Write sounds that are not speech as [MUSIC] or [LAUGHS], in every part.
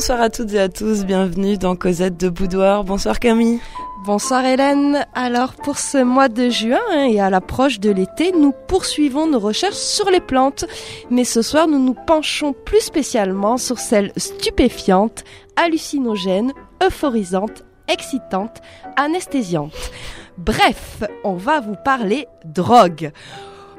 Bonsoir à toutes et à tous, bienvenue dans Cosette de Boudoir. Bonsoir Camille. Bonsoir Hélène. Alors pour ce mois de juin hein, et à l'approche de l'été, nous poursuivons nos recherches sur les plantes. Mais ce soir, nous nous penchons plus spécialement sur celles stupéfiantes, hallucinogènes, euphorisantes, excitantes, anesthésiantes. Bref, on va vous parler drogue.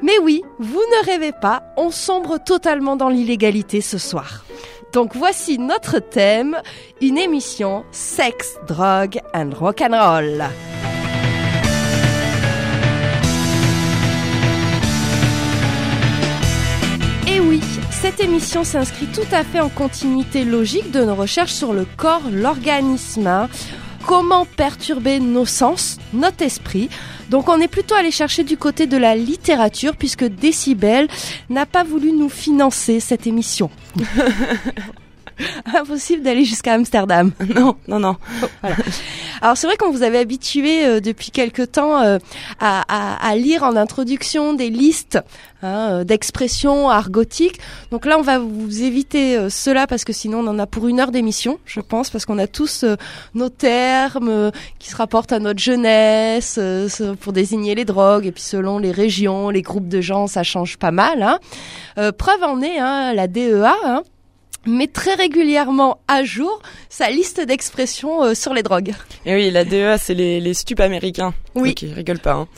Mais oui, vous ne rêvez pas, on sombre totalement dans l'illégalité ce soir. Donc voici notre thème, une émission sexe, drogue and rock'n'roll. Et oui, cette émission s'inscrit tout à fait en continuité logique de nos recherches sur le corps, l'organisme. Comment perturber nos sens, notre esprit. Donc on est plutôt allé chercher du côté de la littérature puisque Décibel n'a pas voulu nous financer cette émission. [LAUGHS] [LAUGHS] Impossible d'aller jusqu'à Amsterdam. [LAUGHS] Non, non, non. [LAUGHS] Alors c'est vrai qu'on vous avait habitué euh, depuis quelque temps euh, à, à- à lire en introduction des listes hein, euh, d'expressions argotiques. Donc là on va vous éviter euh, cela parce que sinon on en a pour une heure d'émission, je pense, parce qu'on a tous euh, nos termes euh, qui se rapportent à notre jeunesse euh, pour désigner les drogues et puis selon les régions, les groupes de gens, ça change pas mal. Hein. Euh, preuve en est hein, la DEA. Hein, met très régulièrement à jour sa liste d'expressions euh, sur les drogues. Et oui, la DEA, c'est les, les stupes américains. Oui. Ok, rigole pas. Hein. [LAUGHS]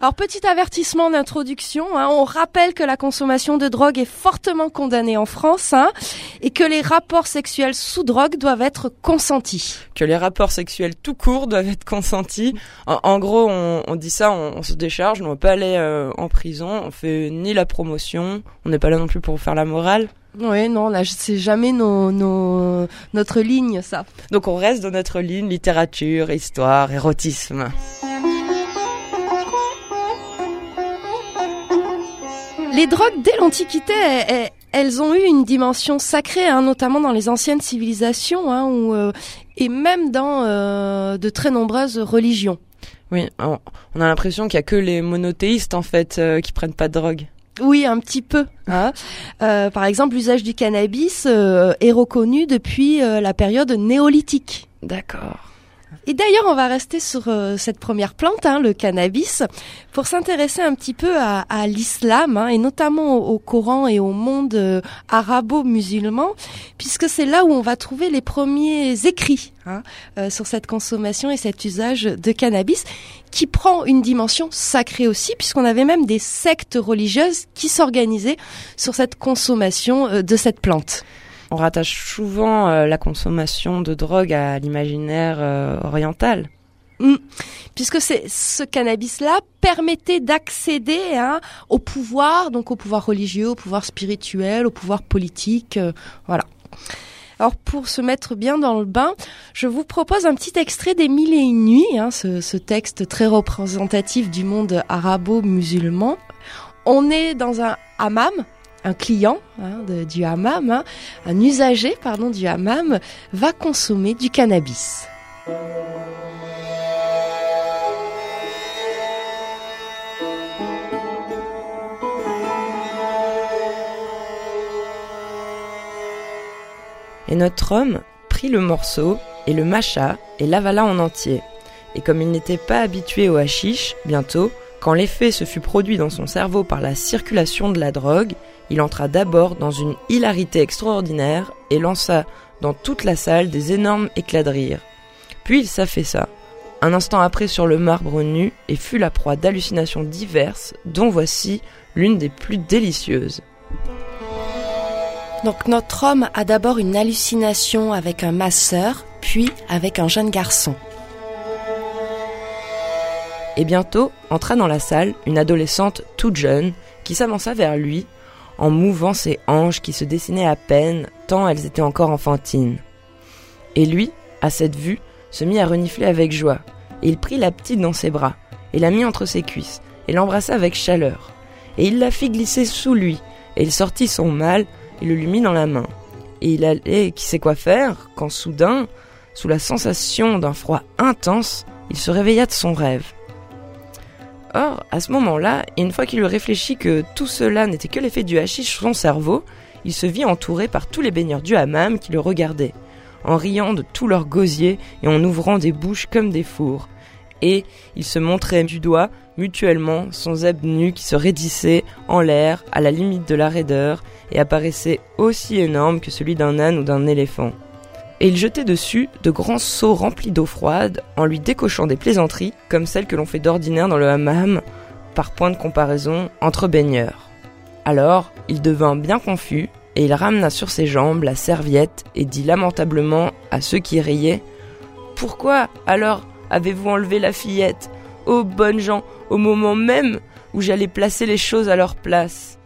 Alors petit avertissement d'introduction, hein, on rappelle que la consommation de drogue est fortement condamnée en France hein, et que les rapports sexuels sous drogue doivent être consentis. Que les rapports sexuels tout court doivent être consentis. En, en gros, on, on dit ça, on, on se décharge, on ne va pas aller euh, en prison, on fait ni la promotion, on n'est pas là non plus pour faire la morale. Oui, non, là c'est jamais nos, nos, notre ligne ça. Donc on reste dans notre ligne littérature, histoire, érotisme. Les drogues dès l'Antiquité, elles, elles- elles ont eu une dimension sacrée, hein, notamment dans les anciennes civilisations hein, où, euh, et même dans euh, de très nombreuses religions. Oui, on, a l'impression qu'il y a que les monothéistes en fait euh, qui prennent pas de drogue. Oui, un petit peu. hein. Euh, par exemple, l'usage du cannabis euh, est reconnu depuis euh, la période néolithique. D'accord. Et d'ailleurs, on va rester sur euh, cette première plante, hein, le cannabis, pour s'intéresser un petit peu à, l'islam, hein, et notamment au, Coran et au monde euh, arabo-musulman, puisque c'est là où on va trouver les premiers écrits hein, euh, sur cette consommation et cet usage de cannabis, qui prend une dimension sacrée aussi, puisqu'on avait même des sectes religieuses qui s'organisaient sur cette consommation de cette plante. On rattache souvent euh, la consommation de drogue à l'imaginaire euh, oriental. puisque c'est ce cannabis-là permettait d'accéder hein, au pouvoir, donc au pouvoir religieux, au pouvoir spirituel, au pouvoir politique, euh, voilà. Alors pour se mettre bien dans le bain, je vous propose un petit extrait des Mille et une nuits, hein, ce texte très représentatif du monde arabo-musulman. On est dans un hammam, un client hein, du hammam, hein, un usager du hammam va consommer du cannabis. Et notre homme prit le morceau et le mâcha et l'avala en entier. Et comme il n'était pas habitué au hashish, bientôt, quand l'effet se fut produit dans son cerveau par la circulation de la drogue, il entra d'abord dans une hilarité extraordinaire et lança dans toute la salle des énormes éclats de rire. Puis il s'affaissa, un instant après sur le marbre nu, et fut la proie d'hallucinations diverses, dont voici l'une des plus délicieuses. Donc notre homme a d'abord une hallucination avec un masseur, puis avec un jeune garçon. Et bientôt entra dans la salle une adolescente toute jeune qui s'avança vers lui en mouvant ses hanches qui se dessinaient à peine tant elles étaient encore enfantines. Et lui, à cette vue, se mit à renifler avec joie, et il prit la petite dans ses bras, et la mit entre ses cuisses, et l'embrassa avec chaleur. Et il la fit glisser sous lui, et il sortit son mal et le lui mit dans la main. Et il allait qui sait quoi faire, quand soudain, sous la sensation d'un froid intense, il se réveilla de son rêve. Or, à ce moment-là, une fois qu'il eut réfléchi que tout cela n'était que l'effet du hachis sur son cerveau, il se vit entouré par tous les baigneurs du hammam qui le regardaient, en riant de tous leurs gosiers et en ouvrant des bouches comme des fours. Et ils se montraient du doigt, mutuellement, son zeb nu qui se raidissait en l'air, à la limite de la raideur, et apparaissait aussi énorme que celui d'un âne ou d'un éléphant. Et il jetait dessus de grands seaux remplis d'eau froide, en lui décochant des plaisanteries, comme celles que l'on fait d'ordinaire dans le hammam, par point de comparaison, entre baigneurs. Alors, il devint bien confus, et il ramena sur ses jambes la serviette et dit lamentablement à ceux qui riaient Pourquoi, alors, avez-vous enlevé la fillette? Ô bonnes gens, au moment même où j'allais placer les choses à leur place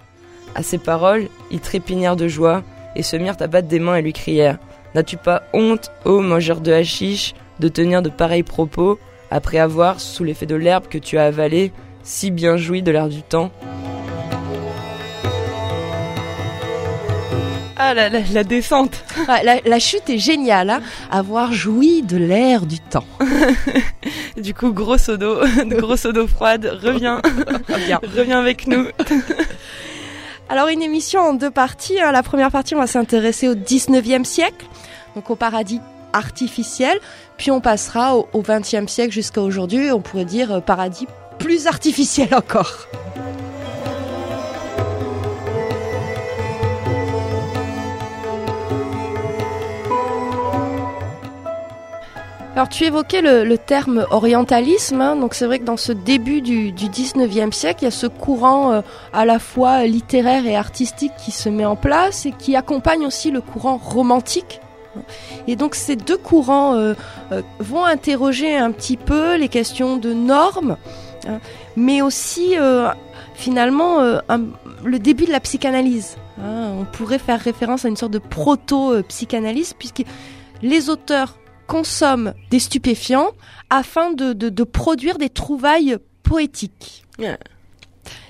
À ces paroles, ils trépignèrent de joie et se mirent à battre des mains et lui crièrent N'as-tu pas honte, ô mangeur de hashish, de tenir de pareils propos après avoir, sous l'effet de l'herbe que tu as avalée, si bien joui de l'air du temps? Ah, la, la, descente. la, chute est géniale, hein avoir joui de l'air du temps. [LAUGHS] du coup, grosso d'eau, [LAUGHS] grosso d'eau froide, reviens, reviens avec nous. [LAUGHS] Alors, une émission en deux parties. Hein. La première partie, on va s'intéresser au 19e siècle, donc au paradis artificiel. Puis on passera au, au 20e siècle jusqu'à aujourd'hui. On pourrait dire euh, paradis plus artificiel encore. Alors tu évoquais le, terme orientalisme, hein. donc c'est vrai que dans ce début du, du 19e siècle, il y a ce courant euh, à la fois littéraire et artistique qui se met en place et qui accompagne aussi le courant romantique. Et donc ces deux courants euh, euh, vont interroger un petit peu les questions de normes, hein, mais aussi finalement le début de la psychanalyse. Hein. On pourrait faire référence à une sorte de proto-psychanalyse puisque les auteurs consomment des stupéfiants afin de, de, produire des trouvailles poétiques.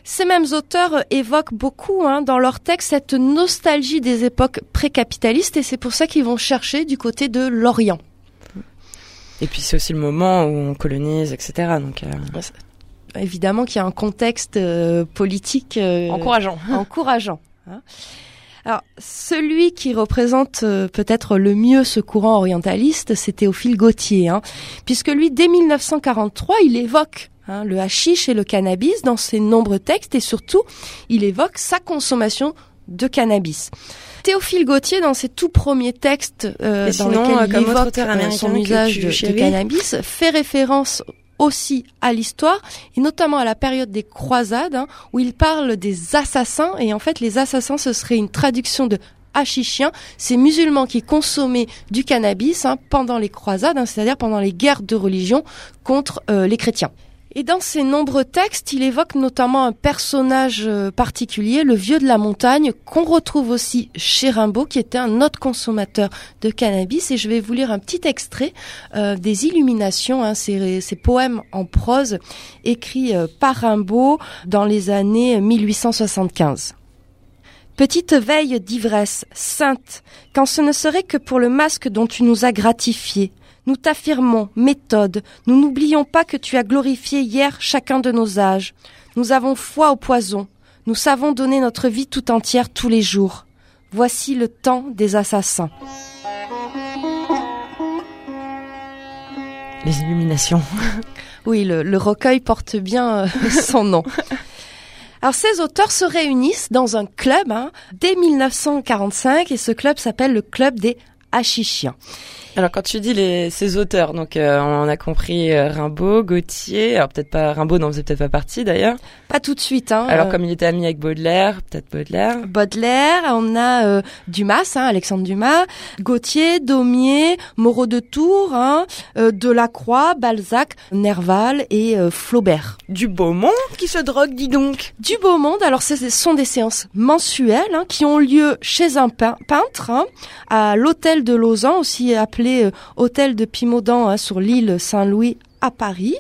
Ces mêmes auteurs évoquent beaucoup hein, dans leurs textes cette nostalgie des époques précapitalistes et c'est pour ça qu'ils vont chercher du côté de l'Orient. Et puis c'est aussi le moment où on colonise, etc. Donc euh, évidemment qu'il y a un contexte euh, politique euh, encourageant. encourageant. Hein. Alors, celui qui représente euh, peut-être le mieux ce courant orientaliste, c'est Théophile Gautier, hein, puisque lui, dès 1943, il évoque hein, le hashish et le cannabis dans ses nombreux textes, et surtout, il évoque sa consommation de cannabis. Théophile Gautier, dans ses tout premiers textes euh, dans lesquels euh, il évoque son usage de, cannabis, fait référence aussi à l'histoire et notamment à la période des croisades hein, où il parle des assassins et en fait les assassins ce serait une traduction de hachichiens, ces musulmans qui consommaient du cannabis hein, pendant les croisades, hein, c'est-à-dire pendant les guerres de religion contre euh, les chrétiens. Et dans ses nombreux textes, il évoque notamment un personnage euh, particulier, le vieux de la montagne, qu'on retrouve aussi chez Rimbaud, qui était un autre consommateur de cannabis. Et je vais vous lire un petit extrait euh, des Illuminations, hein, ces, poèmes en prose écrits euh, par Rimbaud dans les années 1875. Petite veille d'ivresse, sainte, quand ce ne serait que pour le masque dont tu nous as gratifié, nous t'affirmons, méthode, nous n'oublions pas que tu as glorifié hier chacun de nos âges. Nous avons foi au poison. Nous savons donner notre vie tout entière tous les jours. Voici le temps des assassins. Les illuminations. Oui, le, recueil porte bien euh, [LAUGHS] son nom. Alors ces auteurs se réunissent dans un club hein, dès 1945 et ce club s'appelle le Club des Hachichiens. Alors quand tu dis les, ces auteurs, donc euh, on a compris euh, Rimbaud, Gauthier, alors peut-être pas Rimbaud n'en faisait peut-être pas partie d'ailleurs. Pas tout de suite. Hein, alors euh. comme il était ami avec Baudelaire, peut-être Baudelaire. Baudelaire, on a Dumas, hein, Alexandre Dumas, Gauthier, Daumier, Moreau de Tours, hein, Delacroix, Balzac, Nerval et Flaubert. Du beau monde qui se drogue, dis donc. Du beau monde. Alors ce sont des séances mensuelles hein, qui ont lieu chez un peintre hein, à l'hôtel de Lausanne, aussi appelé euh, hôtel de Pimaudan hein, sur l'île Saint-Louis à Paris.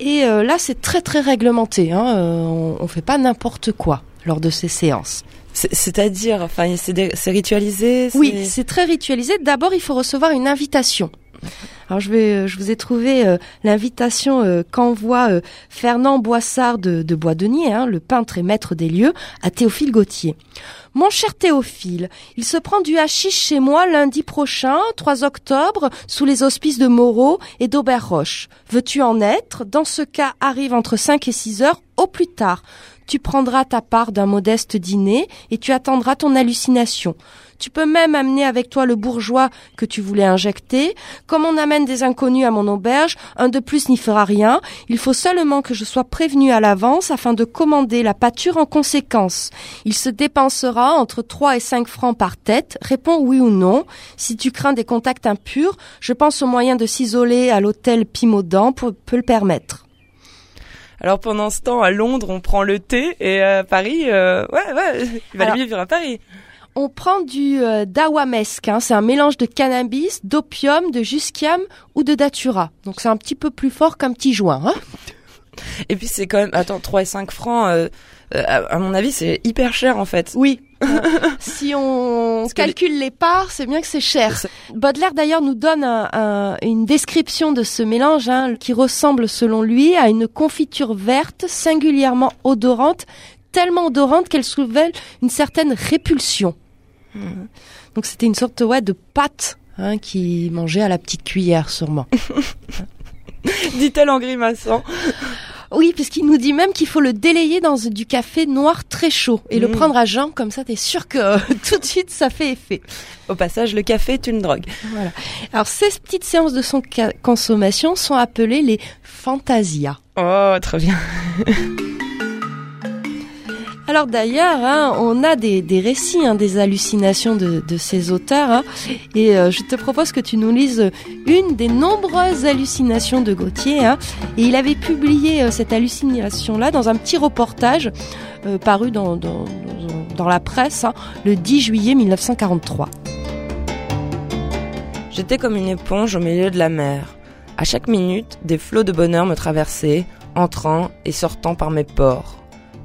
Et euh, là, c'est très très réglementé. Hein, euh, on, ne fait pas n'importe quoi lors de ces séances. C'est-à-dire, enfin, c'est ritualisé Oui, c'est très ritualisé. D'abord, il faut recevoir une invitation. Alors je vais, je vous ai trouvé l'invitation qu'envoie Fernand Boissard de, de Boisdenier, hein, le peintre et maître des lieux, à Théophile Gautier. Mon cher Théophile, il se prend du hachis chez moi lundi prochain, 3 octobre, sous les auspices de Moreau et d'Auberroche. Veux-tu en être? Dans ce cas, arrive entre 5 et 6 heures au plus tard. Tu prendras ta part d'un modeste dîner et tu attendras ton hallucination. Tu peux même amener avec toi le bourgeois que tu voulais injecter. Comme on amène des inconnus à mon auberge, un de plus n'y fera rien. Il faut seulement que je sois prévenu à l'avance afin de commander la pâture en conséquence. Il se dépensera entre 3 et 5 francs par tête. Réponds oui ou non. Si tu crains des contacts impurs, je pense au moyen de s'isoler à l'hôtel Pimaudan pour, peut le permettre. Alors pendant ce temps, à Londres, on prend le thé et à Paris, euh, ouais, ouais, il va mieux vivre à Paris on prend du euh, dawamesque. Hein. C'est un mélange de cannabis, d'opium, de jusquiam ou de datura. Donc c'est un petit peu plus fort qu'un petit joint. Hein. et puis c'est quand même, attends, 3 et 5 francs, euh, euh, à mon avis, c'est hyper cher en fait. Oui. [LAUGHS] si on calcule les... parts, c'est bien que c'est cher. Baudelaire d'ailleurs nous donne une description de ce mélange hein, qui ressemble selon lui à une confiture verte singulièrement odorante, tellement odorante qu'elle soulève une certaine répulsion. Donc c'était une sorte ouais, de pâte hein, qui mangeait à la petite cuillère sûrement. [LAUGHS] Dit-elle en grimaçant. Oui, puisqu'il nous dit même qu'il faut le délayer dans du café noir très chaud et le mm. prendre à jeun, comme ça t'es sûr que [LAUGHS] tout de suite ça fait effet. Au passage, le café est une drogue. Voilà. Alors ces petites séances de son consommation sont appelées les fantasias. Oh, très bien. [LAUGHS] Alors d'ailleurs, hein, on a des, récits, hein, des hallucinations de, ces auteurs, hein. et euh, je te propose que tu nous lises une des nombreuses hallucinations de Gauthier. et il avait publié euh, cette hallucination-là dans un petit reportage euh, paru dans, dans, dans, la presse le 10 juillet 1943. J'étais comme une éponge au milieu de la mer. À chaque minute, des flots de bonheur me traversaient, entrant et sortant par mes pores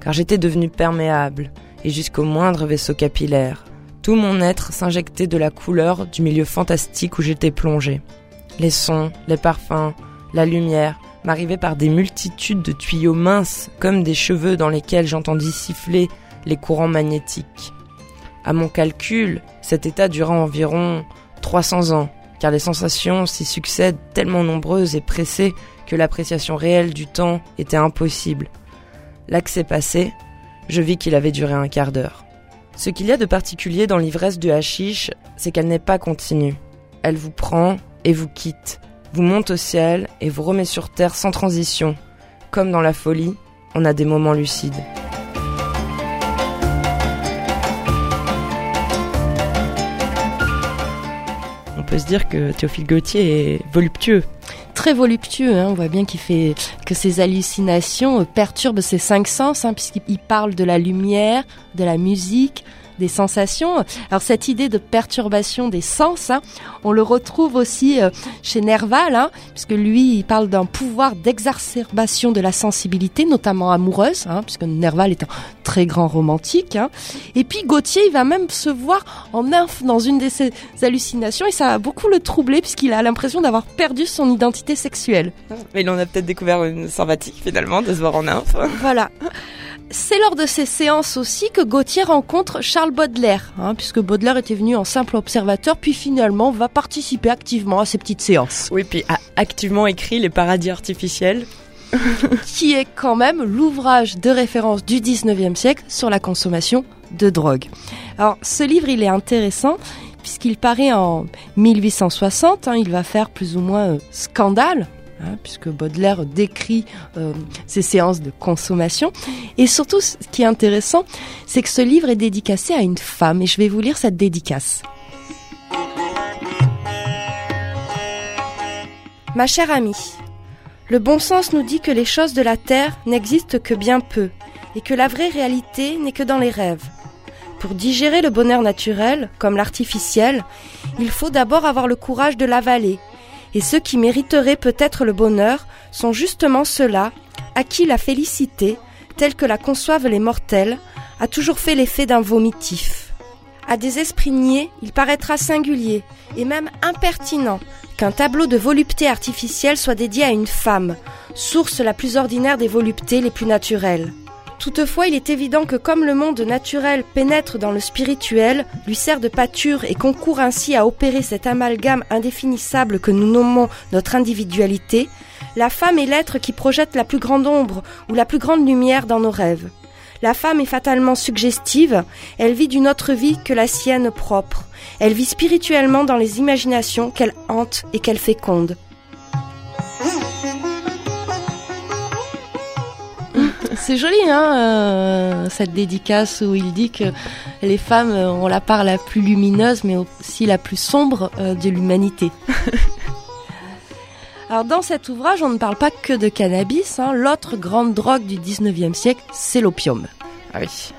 car j'étais devenu perméable, et jusqu'au moindre vaisseau capillaire. Tout mon être s'injectait de la couleur du milieu fantastique où j'étais plongé. Les sons, les parfums, la lumière m'arrivaient par des multitudes de tuyaux minces comme des cheveux dans lesquels j'entendis siffler les courants magnétiques. À mon calcul, cet état dura environ 300 ans, car les sensations s'y succèdent tellement nombreuses et pressées que l'appréciation réelle du temps était impossible. L'accès passé, je vis qu'il avait duré un quart d'heure. Ce qu'il y a de particulier dans l'ivresse du hashish, c'est qu'elle n'est pas continue. Elle vous prend et vous quitte, vous monte au ciel et vous remet sur terre sans transition. Comme dans la folie, on a des moments lucides. On peut se dire que Théophile Gautier est voluptueux très voluptueux. Hein. On voit bien qu'il fait que ses hallucinations perturbent ses cinq sens, hein, puisqu'il parle de la lumière, de la musique, des sensations. Alors cette idée de perturbation des sens, hein, on le retrouve aussi euh, chez Nerval, hein, puisque lui, il parle d'un pouvoir d'exacerbation de la sensibilité, notamment amoureuse, hein, puisque Nerval est un très grand romantique. Et puis Gauthier, il va même se voir en nymphe dans une de ses hallucinations, et ça va beaucoup le troubler, puisqu'il a l'impression d'avoir perdu son identité sexuelle. Mais il en a peut-être découvert une sympathique finalement, de se voir en nymphe. Voilà. C'est lors de ces séances aussi que Gauthier rencontre Charles Baudelaire, hein, puisque Baudelaire était venu en simple observateur, puis finalement va participer activement à ces petites séances. Oui, puis a activement écrit Les paradis artificiels. [LAUGHS] qui est quand même l'ouvrage de référence du 19e siècle sur la consommation de drogue. Alors ce livre, il est intéressant puisqu'il paraît en 1860, hein, il va faire plus ou moins euh, scandale Hein, puisque Baudelaire décrit euh, ces séances de consommation. Et surtout, ce qui est intéressant, c'est que ce livre est dédicacé à une femme, et je vais vous lire cette dédicace. Ma chère amie, le bon sens nous dit que les choses de la terre n'existent que bien peu, et que la vraie réalité n'est que dans les rêves. Pour digérer le bonheur naturel, comme l'artificiel, il faut d'abord avoir le courage de l'avaler et ceux qui mériteraient peut-être le bonheur sont justement ceux-là à qui la félicité, telle que la conçoivent les mortels, a toujours fait l'effet d'un vomitif. À des esprits niais, il paraîtra singulier et même impertinent qu'un tableau de volupté artificielle soit dédié à une femme, source la plus ordinaire des voluptés les plus naturelles. Toutefois, il est évident que comme le monde naturel pénètre dans le spirituel, lui sert de pâture et concourt ainsi à opérer cet amalgame indéfinissable que nous nommons notre individualité, la femme est l'être qui projette la plus grande ombre ou la plus grande lumière dans nos rêves. La femme est fatalement suggestive, elle vit d'une autre vie que la sienne propre. Elle vit spirituellement dans les imaginations qu'elle hante et qu'elle féconde. C'est joli, hein, euh, cette dédicace où il dit que les femmes ont la part la plus lumineuse, mais aussi la plus sombre euh, de l'humanité. [LAUGHS] Alors dans cet ouvrage, on ne parle pas que de cannabis. Hein. L'autre grande drogue du 19e siècle, c'est l'opium. Ah oui.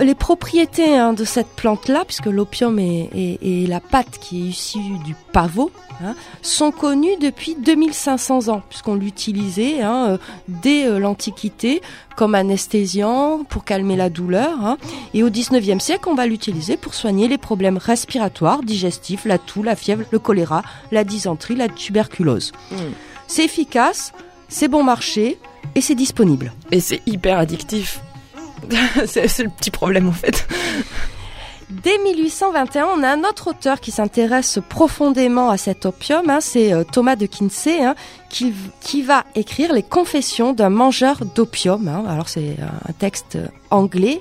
Les propriétés hein, de cette plante-là, puisque l'opium est, la pâte qui est issue du pavot, hein, sont connues depuis 2500 ans, puisqu'on l'utilisait hein, euh, dès euh, l'Antiquité comme anesthésiant pour calmer la douleur. Et au 19e siècle, on va l'utiliser pour soigner les problèmes respiratoires, digestifs, la toux, la fièvre, le choléra, la dysenterie, la tuberculose. Hmm. C'est efficace, c'est bon marché et c'est disponible. Et c'est hyper addictif. [LAUGHS] c'est le petit problème en fait. Dès 1821, on a un autre auteur qui s'intéresse profondément à cet opium, hein, c'est euh, Thomas de Kinsey, hein, qui, qui, va écrire les confessions d'un mangeur d'opium. Hein. Alors c'est euh, un texte anglais,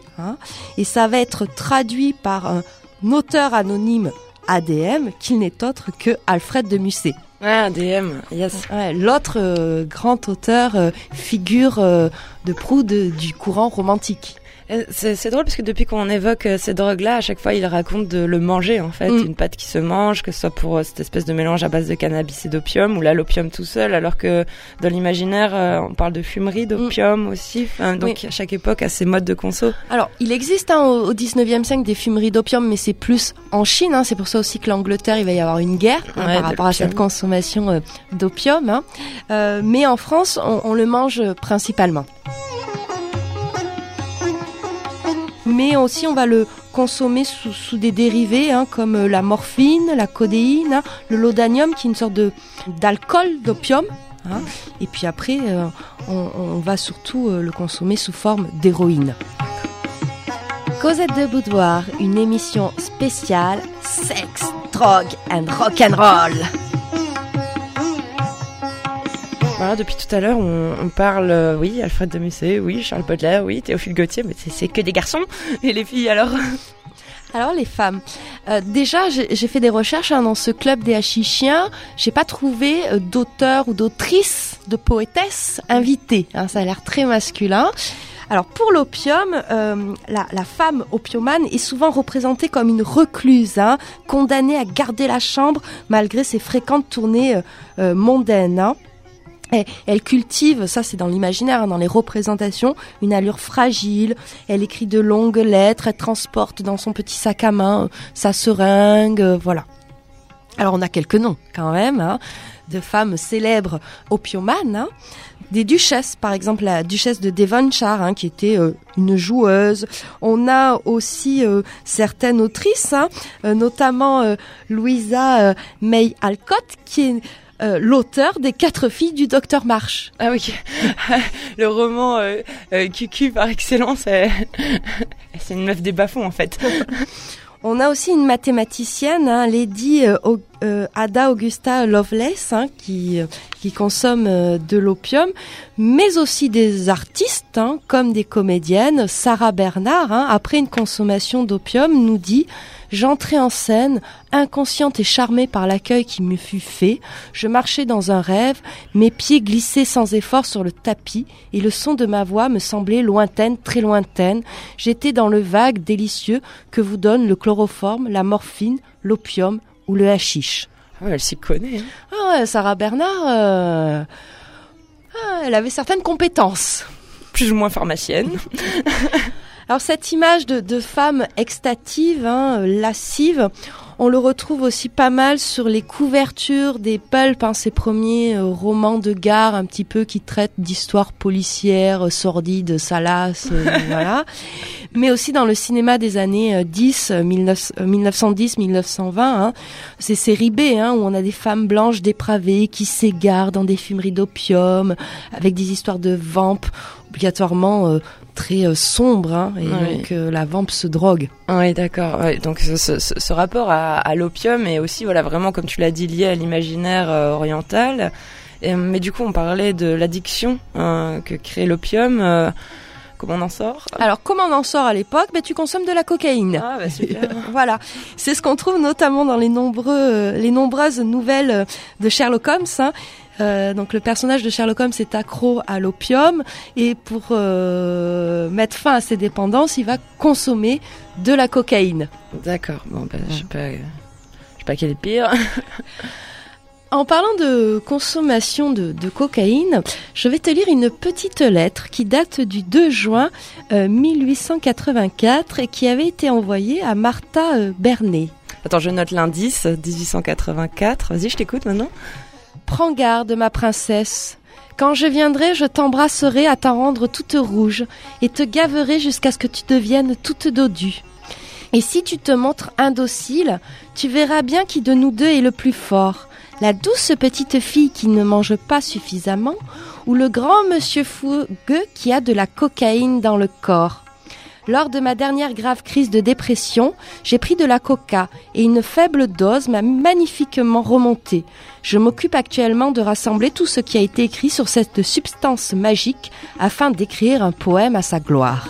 et ça va être traduit par un auteur anonyme ADM, qui n'est autre que Alfred de Musset. Ah, ADM, yes. L'autre euh, grand auteur, figure de proue du courant romantique. Euh, c'est drôle parce que depuis qu'on évoque euh, ces drogues-là, à chaque fois, il raconte de le manger en fait, mm. une pâte qui se mange, que ce soit pour euh, cette espèce de mélange à base de cannabis et d'opium, ou là l'opium tout seul, alors que dans l'imaginaire, on parle de fumerie d'opium mm. aussi. donc à chaque époque a ses modes de conso. Alors il existe hein, au, 19e siècle des fumeries d'opium, mais c'est plus en Chine. Hein, c'est pour ça aussi que l'Angleterre, il va y avoir une guerre hein, par rapport à cette consommation d'opium. Mais en France, on, on le mange principalement. Mais aussi on va le consommer sous, des dérivés hein, comme euh, la morphine, la codéine, hein, le lodanium qui est une sorte d'alcool d'opium. Hein. et puis après, euh, on, va surtout euh, le consommer sous forme d'héroïne. Cosette de Boudoir, une émission spéciale sexe, drogue and rock'n'roll depuis tout à l'heure, on, parle, euh, oui, Alfred de Musset, oui, Charles Baudelaire, oui, Théophile Gautier, mais c'est que des garçons. Et les filles, alors? Alors les femmes, euh, déjà j'ai fait des recherches hein, dans ce club des hachichiens, j'ai pas trouvé euh, d'auteur ou d'autrice, de poétesse invitée. Hein, ça a l'air très masculin. Alors pour l'opium, la, femme opiomane est souvent représentée comme une recluse, hein, condamnée à garder la chambre malgré ses fréquentes tournées mondaines elle cultive, ça c'est dans l'imaginaire, hein, dans les représentations, une allure fragile. Elle écrit de longues lettres, elle transporte dans son petit sac à main euh, sa seringue, euh, voilà. Alors on a quelques noms quand même, hein, de femmes célèbres opiomanes. Hein. Des duchesses, par exemple la duchesse de Devonshire, qui était euh, une joueuse. On a aussi certaines autrices, notamment Louisa May Alcott, qui est euh, l'auteur des quatre filles du docteur March. Ah oui, [LAUGHS] le roman euh, euh par excellence, [LAUGHS] c'est une meuf des bas en fait. [LAUGHS] On a aussi une mathématicienne, hein, Lady euh, Ada Augusta Lovelace, hein, qui, qui consomme de l'opium, mais aussi des artistes, hein, comme des comédiennes. Sarah Bernard, après une consommation d'opium, nous dit J'entrais en scène, inconsciente et charmée par l'accueil qui me fut fait. Je marchais dans un rêve, mes pieds glissaient sans effort sur le tapis, et le son de ma voix me semblait lointaine, très lointaine. J'étais dans le vague délicieux que vous donne le chloroforme, la morphine, l'opium ou le hashish. Ah elle s'y connaît. Hein. Ah ouais, Sarah Bernard, euh, ah, elle avait certaines compétences. Plus ou moins pharmacienne. [LAUGHS] Alors cette image de, de femme extative, hein, lascive, On le retrouve aussi pas mal sur les couvertures des pulps, hein, ces premiers euh, romans de gare un petit peu qui traitent d'histoires policières, euh, sordides, salaces, euh, [LAUGHS] voilà. Mais aussi dans le cinéma des années 10, 1910-1920, hein, ces séries B, hein, où on a des femmes blanches dépravées qui s'égarent dans des fumeries d'opium, avec des histoires de vampes obligatoirement euh, très euh, sombre hein, et donc euh, la vampe se drogue. Oui, d'accord. donc ce, rapport à, l'opium est aussi voilà vraiment comme tu l'as dit lié à l'imaginaire oriental. mais du coup, on parlait de l'addiction hein, que crée l'opium. Comment on en sort? Alors, comment on en sort à l'époque? Ben, Tu consommes de la cocaïne. Ah, bah super. [LAUGHS] voilà. C'est ce qu'on trouve notamment dans les, nombreux, les nombreuses nouvelles de Sherlock Holmes. Hein. Euh, donc le personnage de Sherlock Holmes est accro à l'opium et pour euh, mettre fin à ses dépendances, il va consommer de la cocaïne. D'accord. Bon, ben, je sais pas, je sais pas quel est pire. [LAUGHS] En parlant de consommation de, cocaïne, je vais te lire une petite lettre qui date du 2 juin 1884 euh, et qui avait été envoyée à Martha Bernet. Attends, je note l'indice 1884. Vas-y, je t'écoute maintenant. Prends garde, ma princesse. Quand je viendrai, je t'embrasserai à t'en rendre toute rouge et te gaverai jusqu'à ce que tu deviennes toute dodue. Et si tu te montres indocile, tu verras bien qui de nous deux est le plus fort. La douce petite fille qui ne mange pas suffisamment ou le grand monsieur fougueux qui a de la cocaïne dans le corps. Lors de ma dernière grave crise de dépression, j'ai pris de la coca et une faible dose m'a magnifiquement remonté. Je m'occupe actuellement de rassembler tout ce qui a été écrit sur cette substance magique afin d'écrire un poème à sa gloire.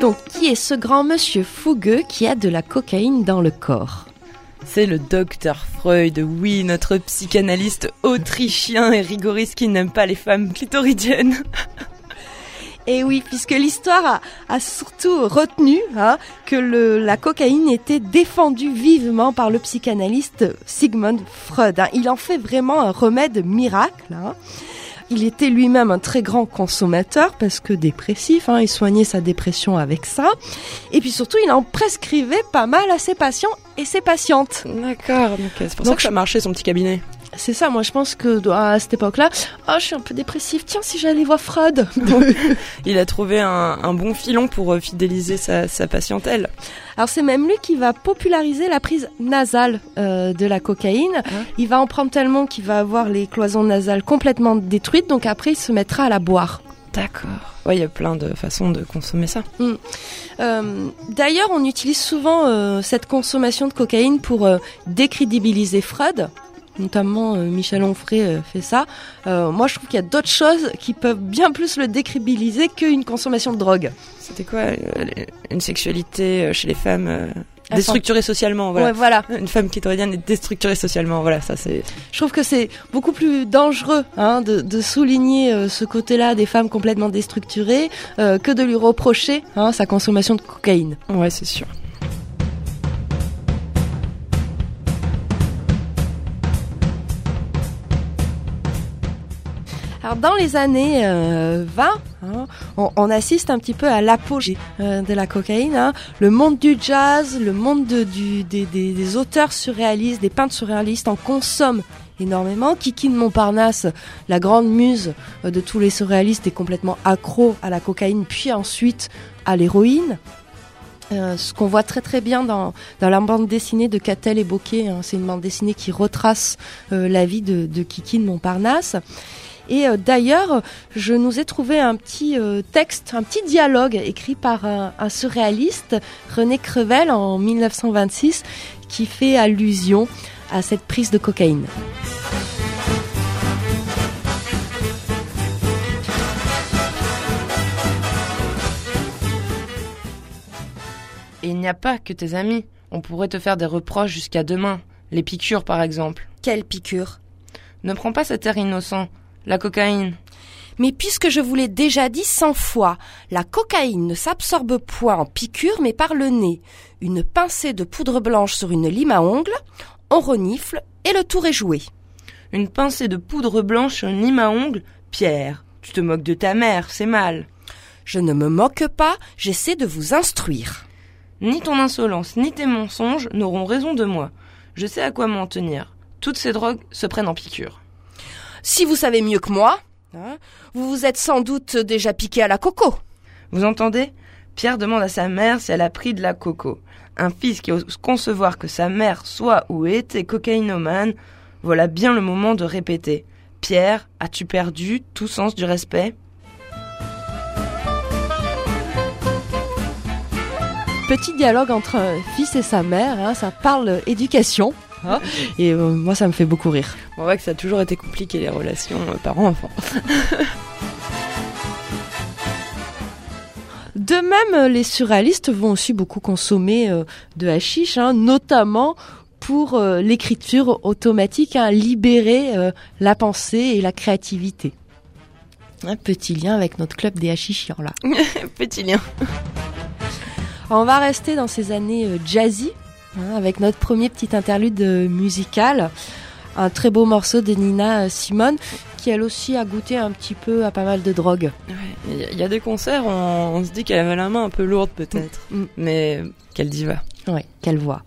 Donc, qui est ce grand monsieur fougueux qui a de la cocaïne dans le corps? C'est le docteur Freud, oui, notre psychanalyste autrichien et rigoriste qui n'aime pas les femmes clitoridiennes. [LAUGHS] Et oui, puisque l'histoire a, surtout retenu hein, que le, la cocaïne était défendue vivement par le psychanalyste Sigmund Freud. Hein. Il en fait vraiment un remède miracle. Hein. Il était lui-même un très grand consommateur parce que dépressif, il soignait sa dépression avec ça. Et puis surtout, il en prescrivait pas mal à ses patients et ses patientes. D'accord, donc c'est pour ça que ça marchait son petit cabinet. C'est ça, moi je pense que à cette époque-là, oh, je suis un peu dépressif, tiens si j'allais voir Freud. [LAUGHS] il a trouvé un, bon filon pour euh, fidéliser sa, patientèle. Alors c'est même lui qui va populariser la prise nasale euh, de la cocaïne. Ah. Il va en prendre tellement qu'il va avoir les cloisons nasales complètement détruites, donc après il se mettra à la boire. D'accord. Oui, il y a plein de façons de consommer ça. Mm. Euh, d'ailleurs, on utilise souvent cette consommation de cocaïne pour décrédibiliser Freud notamment euh, Michel Onfray euh, fait ça. Euh, moi, je trouve qu'il y a d'autres choses qui peuvent bien plus le décribiliser qu'une consommation de drogue. C'était quoi Une sexualité chez les femmes déstructurée socialement, voilà. Ouais, voilà. Une femme clitoridienne est déstructurée socialement, voilà, ça c'est. Je trouve que c'est beaucoup plus dangereux hein, de, de, souligner ce côté-là des femmes complètement déstructurées que de lui reprocher hein, sa consommation de cocaïne. Ouais, c'est sûr. Alors dans les années 20, euh, hein, on, assiste un petit peu à l'apogée euh, de la cocaïne. Hein. Le monde du jazz, le monde du, des, auteurs surréalistes, des peintres surréalistes en consomment énormément. Kiki de Montparnasse, la grande muse euh, de tous les surréalistes, est complètement accro à la cocaïne, puis ensuite à l'héroïne. ce qu'on voit très très bien dans, dans la bande dessinée de Catel et Bocquet, hein, c'est une bande dessinée qui retrace la vie de, de Kiki de Montparnasse. Et euh, d'ailleurs, je nous ai trouvé un petit euh, texte, un petit dialogue écrit par un, surréaliste, René Crevel, en 1926, qui fait allusion à cette prise de cocaïne. il n'y a pas que tes amis. On pourrait te faire des reproches jusqu'à demain. Les piqûres, par exemple. Quelle piqûre Ne prends pas cet air innocent. La cocaïne. Mais puisque je vous l'ai déjà dit cent fois, la cocaïne ne s'absorbe point en piqûre mais par le nez. Une pincée de poudre blanche sur une lime à ongles, on renifle et le tour est joué. Une pincée de poudre blanche sur une lime à ongles Pierre, tu te moques de ta mère, c'est mal. Je ne me moque pas, j'essaie de vous instruire. Ni ton insolence, ni tes mensonges n'auront raison de moi. Je sais à quoi m'en tenir. Toutes ces drogues se prennent en piqûre. Si vous savez mieux que moi, hein, vous vous êtes sans doute déjà piqué à la coco. Vous entendez? Pierre demande à sa mère si elle a pris de la coco. Un fils qui ose concevoir que sa mère soit ou était cocaïnomane, voilà bien le moment de répéter. Pierre, as-tu perdu tout sens du respect? Petit dialogue entre un fils et sa mère, hein, ça parle éducation. Hein, et euh, moi, ça me fait beaucoup rire. On voit que ça a toujours été compliqué les relations euh, parents-enfants. [LAUGHS] De même, les surréalistes vont aussi beaucoup consommer euh, de hashish, hein, notamment pour euh, l'écriture automatique, hein, libérer euh, la pensée et la créativité. Un petit lien avec notre club des hashishians là. [LAUGHS] Petit lien. On va rester dans ces années euh, jazzy, avec notre premier petit interlude euh, musical. Un très beau morceau de Nina euh, Simone, qui elle aussi a goûté un petit peu à pas mal de drogue. Il y a- il y a des concerts, on, on se dit qu'elle avait la main un peu lourde peut-être. Mm. Mais quelle diva. Ouais, quelle voix.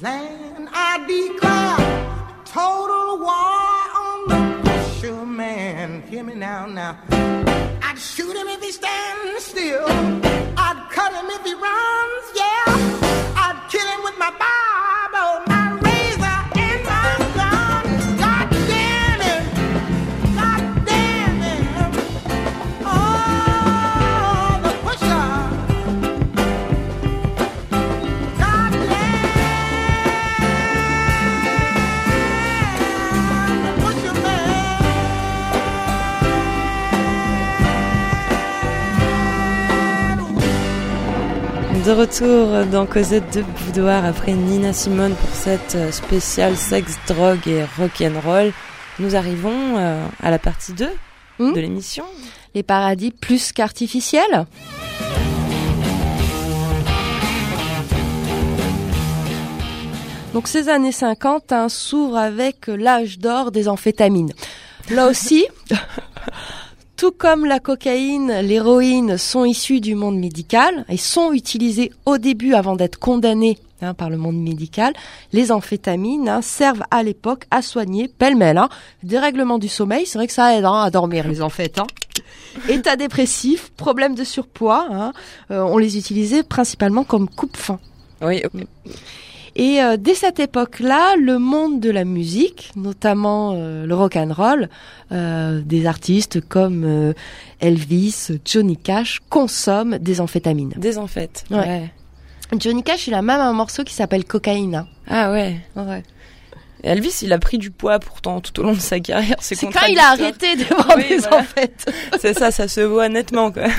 Land, retour dans Cosette de Boudoir après Nina Simone pour cette euh, spéciale sexe, drogue et rock'n'roll. Nous arrivons euh, à la partie 2 Hmm de l'émission. Les paradis plus qu'artificiels Donc ces années 50 hein, s'ouvrent avec l'âge d'or des amphétamines. Là aussi, [LAUGHS] tout comme la cocaïne, l'héroïne sont issues du monde médical et sont utilisées au début avant d'être condamnées hein, par le monde médical. Les amphétamines hein, servent à l'époque à soigner pêle-mêle hein, dérèglement du sommeil. C'est vrai que ça aide à dormir les amphétamines. État dépressif, problème de surpoids. euh, on les utilisait principalement comme coupe-faim. Oui. Et euh, dès cette époque-là, le monde de la musique, notamment euh, le rock and roll, euh, des artistes comme Elvis, Johnny Cash, consomment des amphétamines. des fait. Ouais. Ouais. Johnny Cash, il a même un morceau qui s'appelle Cocaïna. Ah ouais. Ouais. Et Elvis, il a pris du poids pourtant tout au long de sa carrière. C'est quand il a arrêté de vendre Oui, des voilà. amphétamines. [LAUGHS] C'est ça, ça se voit nettement quoi. [LAUGHS]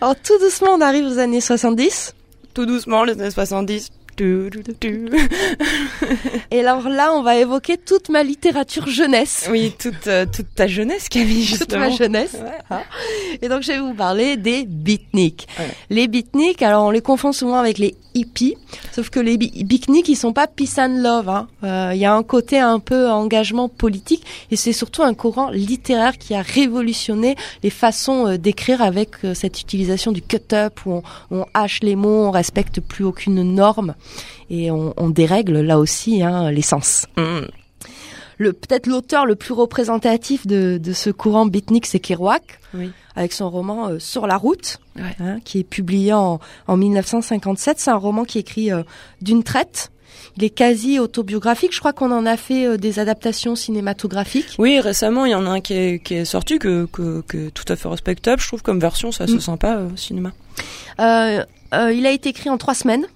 Alors tout doucement, on arrive aux années 70. Tout doucement, les années 70. Et alors là, on va évoquer toute ma littérature jeunesse. Oui, toute, euh, toute ta jeunesse, Camille, Toute justement. ma jeunesse. Ouais. Hein. Et donc, je vais vous parler des beatniks. Ouais. Les beatniks, alors on les confond souvent avec les hippies, sauf que les beatniks, ils sont pas peace and love. hein. Euh, Il y a un côté un peu engagement politique, et c'est surtout un courant littéraire qui a révolutionné les façons euh, d'écrire avec euh, cette utilisation du cut-up, où on, on hache les mots, on respecte plus aucune norme, et on, on dérègle là aussi hein, les sens Mm. le peut-être l'auteur le plus représentatif de, de ce courant beatnik, c'est Kerouac, Oui. avec son roman euh, Sur la route, Ouais. hein, qui est publié en, en 1957. C'est un roman qui est écrit euh, d'une traite. Il est quasi autobiographique. Je crois qu'on en a fait euh, des adaptations cinématographiques. Oui, récemment, il y en a un qui est, qui est sorti que, que, que est tout à fait respectable. Je trouve comme version, ça se Mm. sympa euh, au cinéma. Euh, euh, il a été écrit en trois semaines.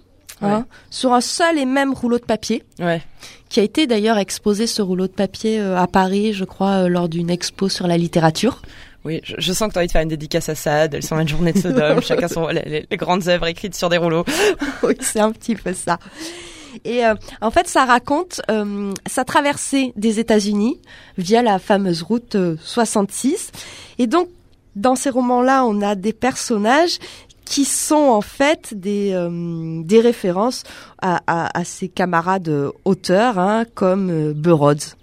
Hein, sur un seul et même rouleau de papier, Ouais. qui a été d'ailleurs exposé ce rouleau de papier euh, à Paris, je crois, euh, lors d'une expo sur la littérature. Oui, je, je sens que tu as envie de faire une dédicace à Sade, elles sont une journée de Sodome, [LAUGHS] chacun son, les, grandes œuvres écrites sur des rouleaux. [LAUGHS] oui, c'est un petit peu ça. Et euh, en fait, ça raconte euh, sa traversée des États-Unis via la fameuse route euh, 66. Et donc, dans ces romans-là, on a des personnages qui sont en fait des, euh, des références à, ses camarades euh, auteurs, hein, comme euh, Burroughs.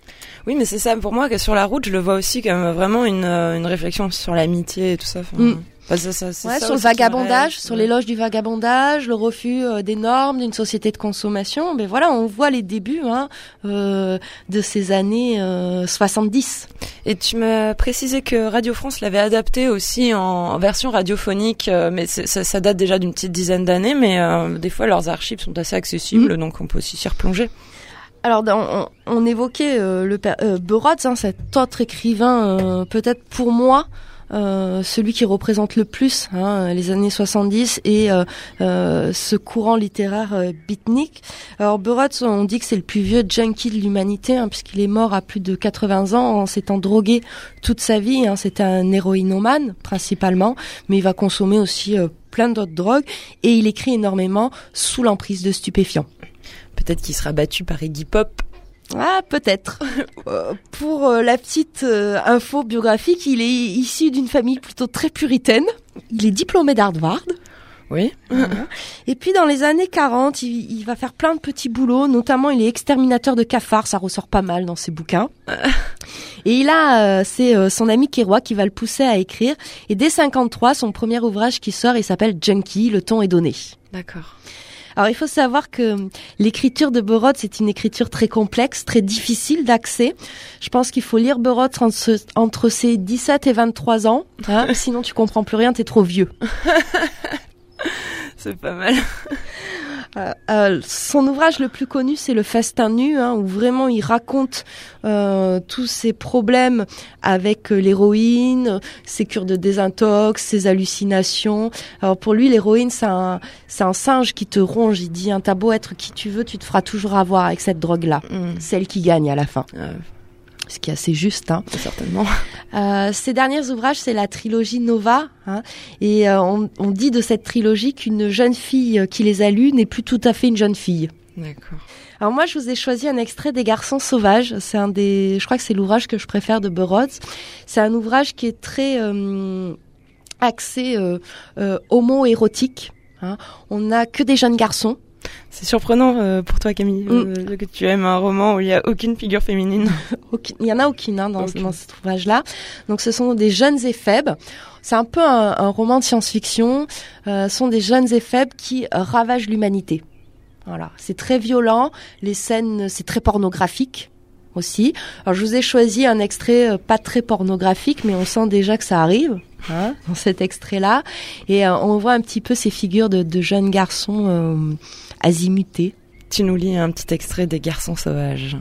Oui, mais c'est ça pour moi que sur la route, je le vois aussi comme vraiment une, euh, une réflexion sur l'amitié et tout ça. Enfin, Mm. ça, ça, Ouais, ça sur le vagabondage, sur l'éloge du vagabondage, le refus euh, des normes d'une société de consommation. Mais voilà, on voit les débuts hein, euh, de ces années euh, 70. Et tu m'as précisé que Radio France l'avait adapté aussi en, en version radiophonique, mais ça, ça date déjà d'une petite dizaine d'années, mais euh, des fois leurs archives sont assez accessibles, donc on peut aussi s'y replonger. Alors, on, on évoquait euh, le euh, Burroughs, hein, cet autre écrivain, euh, peut-être pour moi, euh, celui qui représente le plus hein, les années 70 et euh, euh, ce courant littéraire beatnik. Alors Burroughs, on dit que c'est le plus vieux junkie de l'humanité hein, puisqu'il est mort à plus de 80 ans en s'étant drogué toute sa vie. Hein, C'était un héroïnomane principalement, mais il va consommer aussi plein d'autres drogues et il écrit énormément sous l'emprise de stupéfiants. Peut-être qu'il sera battu par Iggy Pop. Ah, peut-être. [LAUGHS] Euh, Pour euh, la petite euh, info biographique, il est issu d'une famille plutôt très puritaine. Il est diplômé d'Harvard. Oui. [LAUGHS] Et puis dans les années 40, il, il va faire plein de petits boulots, notamment il est exterminateur de cafards, ça ressort pas mal dans ses bouquins. [LAUGHS] Et il a, euh, c'est euh, son ami Kerouac qui va le pousser à écrire. Et dès 53, son premier ouvrage qui sort, il s'appelle Junkie, le ton est donné. D'accord. Alors il faut savoir que l'écriture de Burroughs c'est une écriture très complexe, très difficile d'accès. Je pense qu'il faut lire Burroughs entre, entre ses 17 et 23 ans, hein, [LAUGHS] sinon tu comprends plus rien, t'es trop vieux. [LAUGHS] C'est pas mal. Euh, euh, son ouvrage le plus connu, c'est Le Festin nu, hein, où vraiment il raconte euh, tous ses problèmes avec euh, l'héroïne, ses cures de désintox, ses hallucinations. Alors pour lui, l'héroïne, c'est un, c'est un singe qui te ronge. Il dit, hein, t'as beau être qui tu veux, tu te feras toujours avoir avec cette drogue-là. Mm. Celle qui gagne à la fin. Euh, Ce qui est assez juste. Hein. certainement. Euh, ses derniers ouvrages, c'est la trilogie Nova. hein, et euh, on, on dit de cette trilogie qu'une jeune fille euh, qui les a lus n'est plus tout à fait une jeune fille. D'accord. Alors moi, je vous ai choisi un extrait des Garçons sauvages. C'est un des, je crois que c'est l'ouvrage que je préfère de Burroughs. C'est un ouvrage qui est très euh, axé euh, euh, homo-érotique. hein. On n'a que des jeunes garçons. C'est surprenant euh, pour toi, Camille, euh, que tu aimes un roman où il y a aucune figure féminine. [LAUGHS] Il y en a aucune hein, dans, Aucune. dans cet ouvrage-là. Donc ce sont des jeunes éphèbes. C'est un peu un, un roman de science-fiction. Euh, ce sont des jeunes éphèbes qui euh, ravagent l'humanité. Voilà, c'est très violent. Les scènes, c'est très pornographique aussi. Alors je vous ai choisi un extrait euh, pas très pornographique, mais on sent déjà que ça arrive hein, dans cet extrait-là. Et euh, on voit un petit peu ces figures de, de jeunes garçons azimutés. tu nous lis un petit extrait des Garçons sauvages.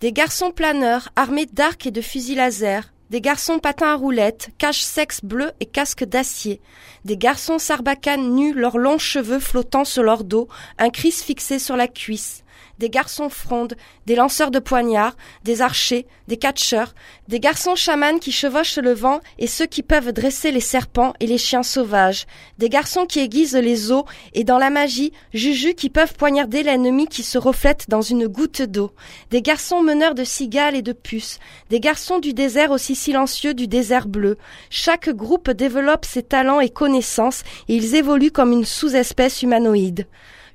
Des garçons planeurs armés d'arcs et de fusils laser. Des garçons patins à roulettes, cache sexe bleu et casque d'acier. Des garçons sarbacanes nus, leurs longs cheveux flottant sur leur dos, un cris fixé sur la cuisse. Des garçons frondes, des lanceurs de poignards, des archers, des catcheurs, des garçons chamans qui chevauchent le vent et ceux qui peuvent dresser les serpents et les chiens sauvages. Des garçons qui aiguisent les eaux et dans la magie, Juju qui peuvent poignarder l'ennemi qui se reflète dans une goutte d'eau. Des garçons meneurs de cigales et de puces. Des garçons du désert aussi silencieux du désert bleu. Chaque groupe développe ses talents et connaissances et ils évoluent comme une sous-espèce humanoïde.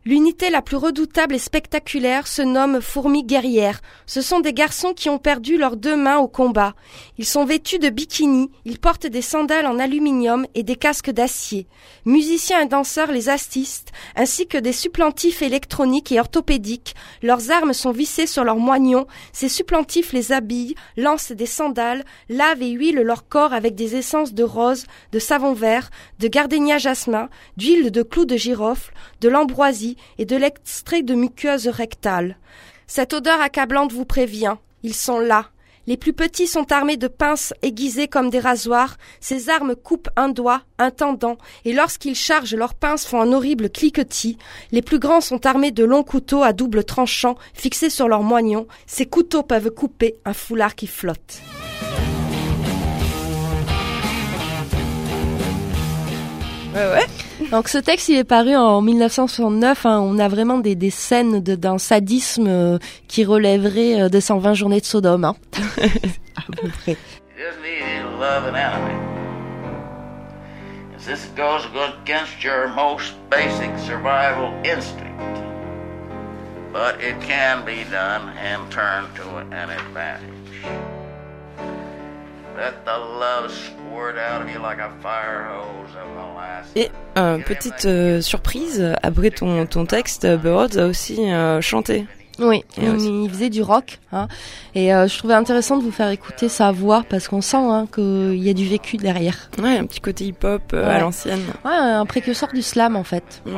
L'unité la plus redoutable et spectaculaire se nomme fourmi guerrière. Ce sont des garçons qui ont perdu leurs deux mains au combat. Ils sont vêtus de bikinis, ils portent des sandales en aluminium et des casques d'acier. Musiciens et danseurs les assistent, ainsi que des supplantifs électroniques et orthopédiques. Leurs armes sont vissées sur leurs moignons. Ces supplantifs les habillent, lancent des sandales, lavent et huilent leur corps avec des essences de rose, de savon vert, de gardénia jasmin, d'huile de clous de girofle, de l'ambroisie et de l'extrait de muqueuse rectale. Cette odeur accablante vous prévient. Ils sont là. Les plus petits sont armés de pinces aiguisées comme des rasoirs. Ces armes coupent un doigt, un tendon, et lorsqu'ils chargent, leurs pinces font un horrible cliquetis. Les plus grands sont armés de longs couteaux à double tranchant, fixés sur leurs moignons. Ces couteaux peuvent couper un foulard qui flotte. Donc ce texte, il est paru en 1969. hein. on a vraiment des, des scènes de- d'un sadisme euh, qui relèverait euh, des 120 journées de Sodome. hein. [LAUGHS] à peu près. This goes against your most basic survival instinct. But it can be done and turned to an advantage. Et euh, petite euh, surprise, après ton, ton texte, Burroughs a aussi euh, chanté. Oui, Et on- aussi. il faisait du rock. Hein. Et euh, je trouvais intéressant de vous faire écouter sa voix parce qu'on sent hein, qu'il y a du vécu derrière. Ouais, un petit côté hip-hop euh, à l'ancienne. Ouais, un précurseur du slam en fait. Mm.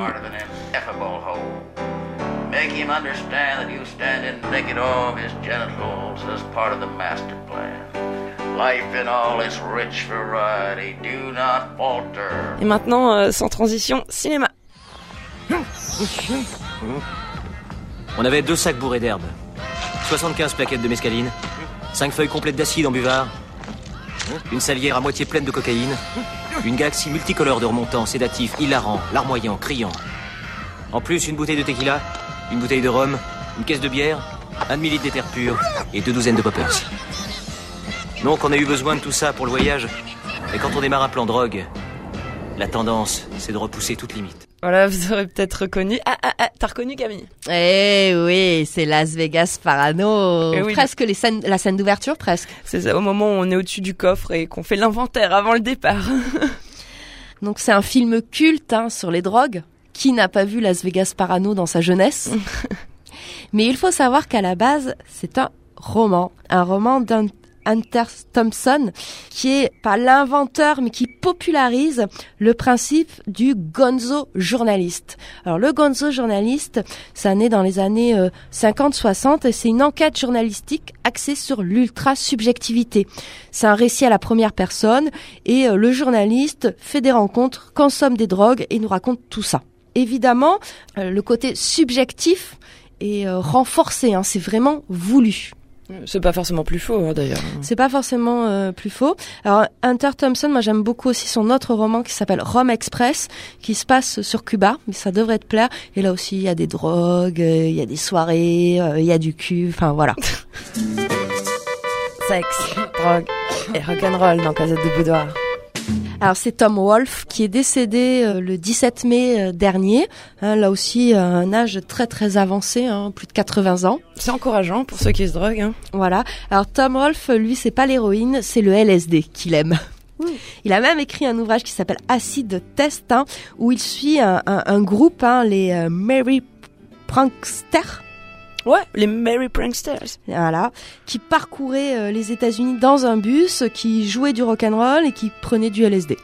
Life in all its rich variety, do not falter. Et maintenant, euh, sans transition, cinéma. On avait deux sacs bourrés d'herbes, 75 plaquettes de mescaline, 5 feuilles complètes d'acide en buvard, une salière à moitié pleine de cocaïne, une galaxie multicolore de remontants, sédatifs, hilarants, larmoyants, criants. En plus, une bouteille de tequila, une bouteille de rhum, une caisse de bière, un demi-litre d'éther pur et deux douzaines de poppers. Donc on a eu besoin de tout ça pour le voyage. Et quand on démarre un plan drogue, La tendance, c'est de repousser toute limite. Voilà, vous aurez peut-être reconnu. Ah, ah, ah, t'as reconnu Camille Eh oui, c'est Las Vegas Parano. Eh oui. presque les scènes, la scène d'ouverture, presque. C'est ça, au moment où on est au-dessus du coffre et qu'on fait l'inventaire avant le départ. [LAUGHS] Donc c'est un film culte hein, sur les drogues. Qui n'a pas vu Las Vegas Parano dans sa jeunesse [LAUGHS] Mais il faut savoir qu'à la base, c'est un roman, un roman d'un Hunter Thompson, qui est pas l'inventeur, mais qui popularise le principe du gonzo journaliste. Alors le gonzo journaliste, ça naît dans les années euh, 50-60 et c'est une enquête journalistique axée sur l'ultra-subjectivité. C'est un récit à la première personne et euh, le journaliste fait des rencontres, consomme des drogues et nous raconte tout ça. Évidemment, euh, le côté subjectif est euh, renforcé, hein, c'est vraiment voulu. C'est pas forcément plus faux hein, d'ailleurs. C'est pas forcément euh, plus faux. Alors Hunter Thompson, moi j'aime beaucoup aussi son autre roman qui s'appelle Rome Express, qui se passe sur Cuba, mais ça devrait te plaire. Et là aussi il y a des drogues, euh, il y a des soirées, euh, il y a du cul, enfin voilà. [LAUGHS] Sexe, drogue et rock'n'roll dans Casette de Boudoir. Alors c'est Tom Wolfe qui est décédé euh, le 17 mai euh, dernier. Hein, là aussi à un âge très très avancé, hein, plus de 80 ans. C'est encourageant pour ceux qui se droguent. Hein. Voilà. Alors Tom Wolfe, lui, c'est pas l'héroïne, c'est le LSD qu'il aime. Il a même écrit un ouvrage qui s'appelle Acide Test, hein, où il suit un, un- un groupe, hein, les euh, Mary Pranksters, Ouais, les Merry Pranksters. voilà, qui parcouraient euh, les États-Unis dans un bus, qui jouaient du rock'n'roll et qui prenaient du LSD.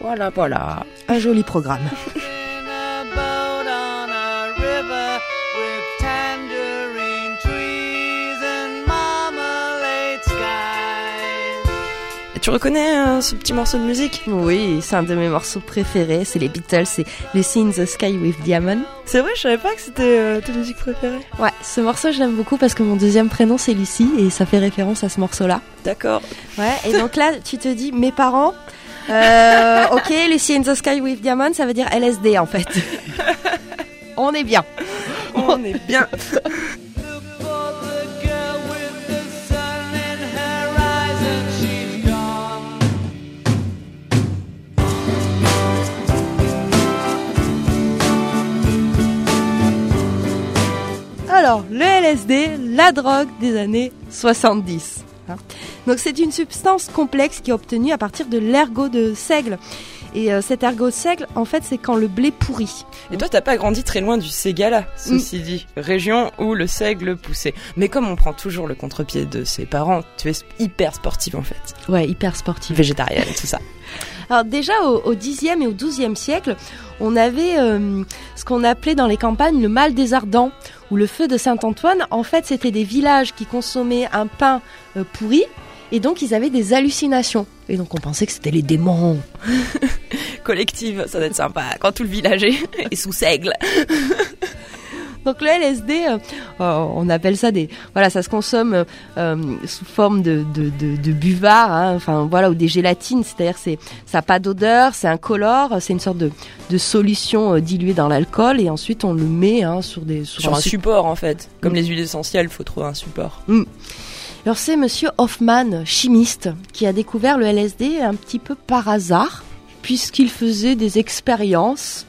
Voilà, voilà. Un joli programme. [LAUGHS] tu reconnais euh, ce petit morceau de musique? Oui, c'est un de mes morceaux préférés, c'est les Beatles, c'est Lucy in the Sky with Diamond. C'est vrai, je savais pas que c'était euh, ta musique préférée. Ouais, ce morceau je l'aime beaucoup parce que mon deuxième prénom c'est Lucie et ça fait référence à ce morceau-là. D'accord. Ouais, et donc là tu te dis, mes parents, euh, ok, Lucy in the Sky with Diamond, ça veut dire LSD en fait. [LAUGHS] On est bien. On est bien. Alors, le LSD, la drogue des années 70. hein. Donc c'est une substance complexe qui est obtenue à partir de l'ergot de seigle. Et euh, cet ergot de seigle, en fait, c'est quand le blé pourrit. Et toi, t'as pas grandi très loin du Ségala, ceci dit. Région où le seigle poussait. Mais comme on prend toujours le contre-pied de ses parents, tu es hyper sportive en fait. Ouais, hyper sportif. Végétarienne, tout ça. [LAUGHS] Alors déjà au, 10e et au 12e siècle, on avait euh, ce qu'on appelait dans les campagnes le mal des ardents ou le feu de Saint-Antoine. En fait, c'était des villages qui consommaient un pain euh, pourri et donc ils avaient des hallucinations. Et donc on pensait que c'était les démons. [LAUGHS] Collective, ça doit être sympa quand tout le village est [LAUGHS] sous seigle. [LAUGHS] Donc le LSD, euh, euh, on appelle ça des, voilà, ça se consomme euh, euh, sous forme de de, de, de buvard, hein, enfin voilà, ou des gélatines, c'est-à-dire c'est ça a pas d'odeur, c'est incolore, c'est une sorte de de solution diluée dans l'alcool et ensuite on le met hein, sur des Sur un su- support en fait. Comme Mm. les huiles essentielles, faut trouver un support. Alors c'est Monsieur Hoffman, chimiste, qui a découvert le LSD un petit peu par hasard, puisqu'il faisait des expériences.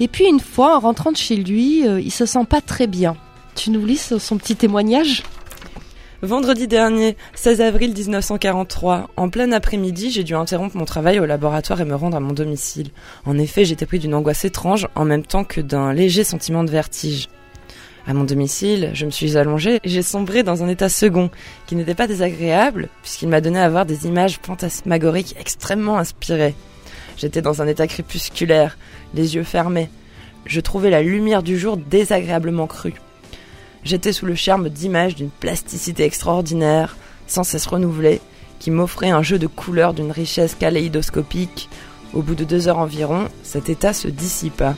Et puis une fois, en rentrant de chez lui, euh, il se sent pas très bien. Tu nous lis son petit témoignage Vendredi dernier, 16 avril 1943, en plein après-midi, j'ai dû interrompre mon travail au laboratoire et me rendre à mon domicile. En effet, j'étais pris d'une angoisse étrange en même temps que d'un léger sentiment de vertige. À mon domicile, je me suis allongée et j'ai sombré dans un état second, qui n'était pas désagréable, puisqu'il m'a donné à voir des images fantasmagoriques extrêmement inspirées. J'étais dans un état crépusculaire, les yeux fermés. Je trouvais la lumière du jour désagréablement crue. J'étais sous le charme d'images d'une plasticité extraordinaire, sans cesse renouvelée, qui m'offrait un jeu de couleurs d'une richesse kaléidoscopique. Au bout de deux heures environ, cet état se dissipa.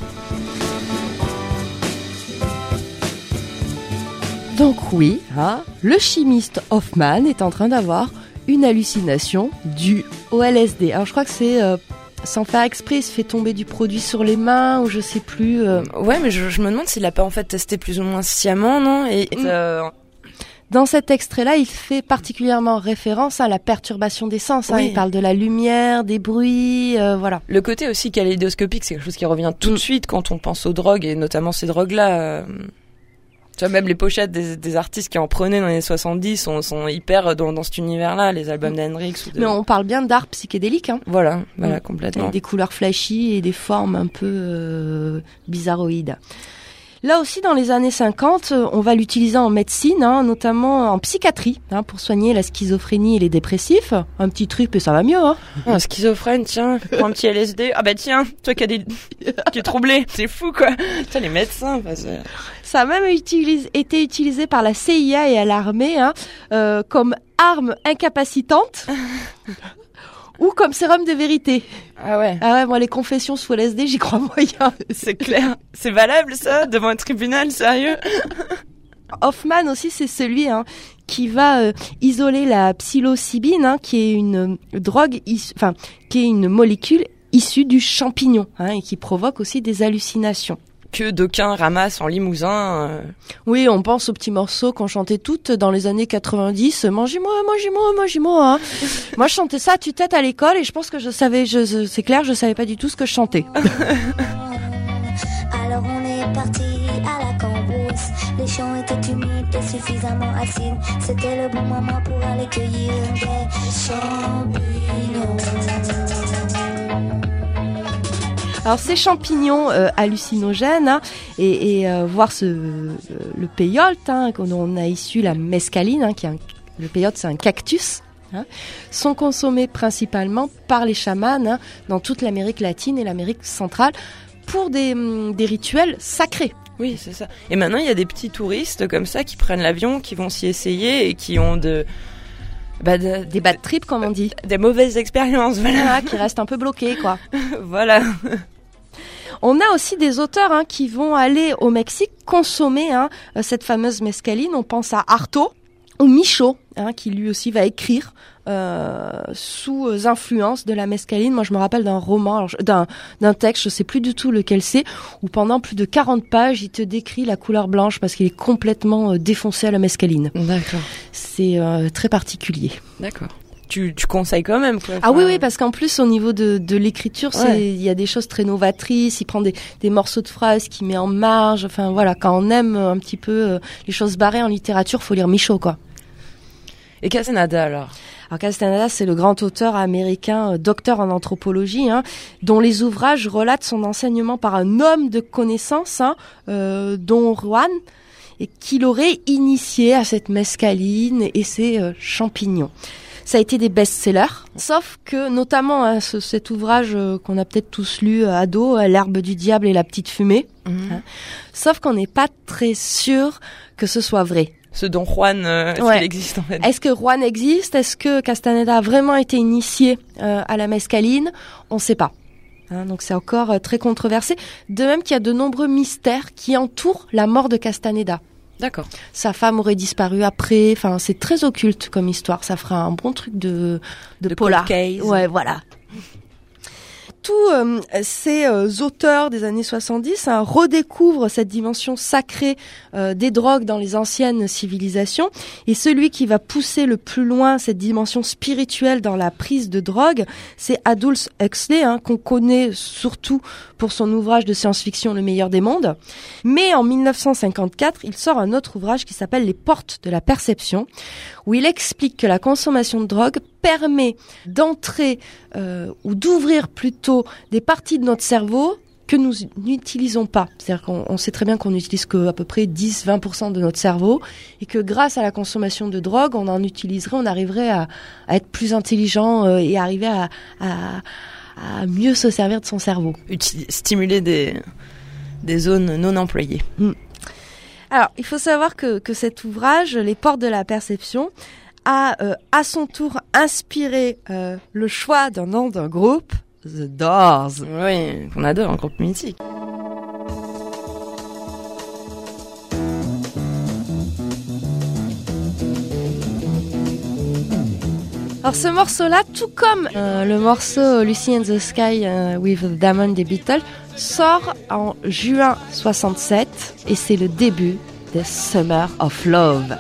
Donc oui, hein, le chimiste Hoffman est en train d'avoir une hallucination due au LSD. Alors je crois que c'est euh, sans faire exprès, il se fait tomber du produit sur les mains ou je sais plus. euh, Ouais, mais je, je me demande s'il a pas en fait testé plus ou moins sciemment, non? Et euh, Dans cet extrait-là, il fait particulièrement référence à la perturbation des sens. hein. Oui. Il parle de la lumière, des bruits, euh, voilà. Le côté aussi kaléidoscopique, c'est quelque chose qui revient tout Mm. de suite quand on pense aux drogues, et notamment ces drogues-là. Tu vois, même les pochettes des, des artistes qui en prenaient dans les années 70 sont, sont hyper dans, dans cet univers-là, les albums d'Hendrix. ou de- Mais on parle bien d'art psychédélique, hein. Voilà, voilà, Mm. complètement. avec des couleurs flashy et des formes un peu euh, bizarroïdes. Là aussi, dans les années 50, euh, on va l'utiliser en médecine, hein, notamment en psychiatrie, hein, pour soigner la schizophrénie et les dépressifs. Un petit truc, mais ça va mieux. Hein. Un schizophrène, tiens, prends un petit LSD. Ah bah tiens, toi qui as des... qui es troublé, c'est fou quoi. Tiens, les médecins, bah, Ça a même été utilisé par la CIA et à l'armée hein, euh, comme arme incapacitante [LAUGHS] ou comme sérum de vérité. Ah ouais. Ah ouais, moi les confessions sous LSD, j'y crois [LAUGHS] moyen. C'est clair. C'est valable ça, devant un tribunal, sérieux? [LAUGHS] Hoffman aussi, c'est celui hein, qui va euh, isoler la psilocybine, hein, qui est une euh, drogue, enfin, qui est une molécule issue du champignon, hein, et qui provoque aussi des hallucinations. Que d'aucuns ramassent en limousin. euh, Oui, on pense aux petits morceaux qu'on chantait toutes dans les années 90. Mangez-moi, mangez-moi, mangez-moi. Hein. [LAUGHS] Moi, je chantais ça à tue-tête à l'école et je pense que je savais, je- c'est clair, je savais pas du tout ce que je chantais. [LAUGHS] Alors on est parti à la cambrousse. Les champs étaient humides et suffisamment acides. C'était le bon moment pour aller cueillir des champignons. Alors ces champignons euh, hallucinogènes hein, et, et, euh, voir ce euh, le peyote hein, on a issu la mescaline, hein, qui est un- le peyote c'est un cactus. hein, sont consommés principalement par les chamans dans toute l'Amérique latine et l'Amérique centrale pour des, hum, des rituels sacrés. Oui, c'est ça. Et maintenant, il y a des petits touristes comme ça qui prennent l'avion, qui vont s'y essayer et qui ont de, bah, de- Des bad trips comme on dit. des mauvaises expériences. Voilà. Voilà, qui restent un peu bloqués quoi. [LAUGHS] voilà. On a aussi des auteurs hein, qui vont aller au Mexique consommer hein, euh, cette fameuse mescaline. On pense à Artaud ou Michaud, hein, qui lui aussi va écrire euh, sous euh, influence de la mescaline. Moi, je me rappelle d'un roman, d'un d'un texte, je sais plus du tout lequel c'est, où pendant plus de 40 pages, il te décrit la couleur blanche parce qu'il est complètement défoncé à la mescaline. D'accord. C'est euh, très particulier. D'accord. Tu, tu conseilles quand même, quoi. Ah oui, oui, parce qu'en plus, au niveau de, de l'écriture, Ouais. il y a des choses très novatrices. Il prend des, des morceaux de phrases qu'il met en marge. Enfin voilà, quand on aime un petit peu euh, les choses barrées en littérature, faut lire Michaud, quoi. Et Casanada, alors? Alors Castaneda, c'est le grand auteur américain, euh, docteur en anthropologie, hein, dont les ouvrages relatent son enseignement par un homme de connaissance, hein, euh, Don Juan, et qui l'aurait initié à cette mescaline et ses euh, champignons. Ça a été des best-sellers, sauf que notamment hein, ce- cet ouvrage euh, qu'on a peut-être tous lu euh, ado, euh, L'herbe du diable et la petite fumée, Hein. sauf qu'on n'est pas très sûr que ce soit vrai. Ce Don Juan, euh, Ouais. existe en fait Est-ce que Juan existe? Est-ce que Castaneda a vraiment été initié euh, à la mescaline? On ne sait pas. Hein, donc c'est encore euh, très controversé. De même qu'il y a de nombreux mystères qui entourent la mort de Castaneda. D'accord. Sa femme aurait disparu après. Enfin, c'est très occulte comme histoire. Ça fera un bon truc de de, De polar. Ouais, voilà. Tous euh, ces euh, auteurs des années 70 hein, redécouvrent cette dimension sacrée euh, des drogues dans les anciennes civilisations. Et celui qui va pousser le plus loin cette dimension spirituelle dans la prise de drogue, c'est Aldous Huxley, hein, qu'on connaît surtout pour son ouvrage de science-fiction Le meilleur des mondes. Mais en 1954, il sort un autre ouvrage qui s'appelle Les portes de la perception, où il explique que la consommation de drogue permet d'entrer euh, ou d'ouvrir plutôt des parties de notre cerveau que nous n'utilisons pas. C'est-à-dire qu'on on sait très bien qu'on n'utilise que à peu près 10-20% de notre cerveau et que grâce à la consommation de drogue, on en utiliserait, on arriverait à, à être plus intelligent euh, et arriver à, à, à mieux se servir de son cerveau. Stimuler des, des zones non employées. Alors, il faut savoir que, que cet ouvrage, Les portes de la perception, a euh, à son tour inspiré euh, le choix d'un nom d'un groupe, The Doors. Oui, qu'on adore, un groupe mythique. Alors ce morceau-là, tout comme euh, le morceau Lucy in the Sky euh, with the Diamond des Beatles, sort en juin 67 et c'est le début de Summer of Love.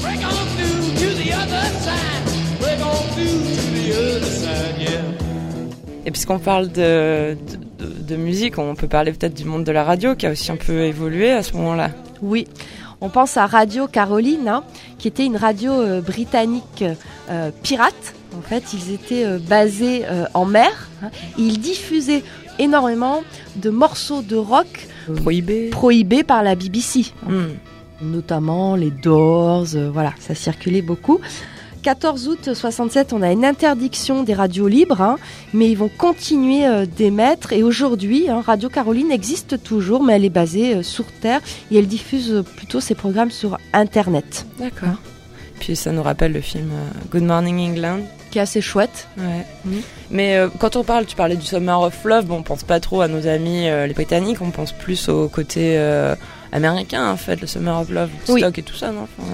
Break on through to the other side. Break on through to the other side, yeah. Et puisqu'on parle de, de, de- de musique, on peut parler peut-être du monde de la radio qui a aussi un peu évolué à ce moment-là. Oui. On pense à Radio Caroline, hein, qui était une radio euh, britannique euh, pirate. En fait, ils étaient euh, basés en mer. hein, et ils diffusaient énormément de morceaux de rock Prohibé. prohibés par la BBC. Hmm. notamment les Doors, voilà, ça circulait beaucoup. 14 août 67, on a une interdiction des radios libres, hein, mais ils vont continuer euh, d'émettre. Et aujourd'hui, hein, Radio Caroline existe toujours, mais elle est basée euh, sur Terre et elle diffuse euh, plutôt ses programmes sur Internet, D'accord. Puis ça nous rappelle le film Good Morning England. qui est assez chouette. Ouais. Mhm. Mais euh, quand on parle, tu parlais du Summer of Love, bon, on pense pas trop à nos amis les Britanniques, on pense plus au côté américain en fait, le Summer of Love, Oui. Stock et tout ça, non? Enfin,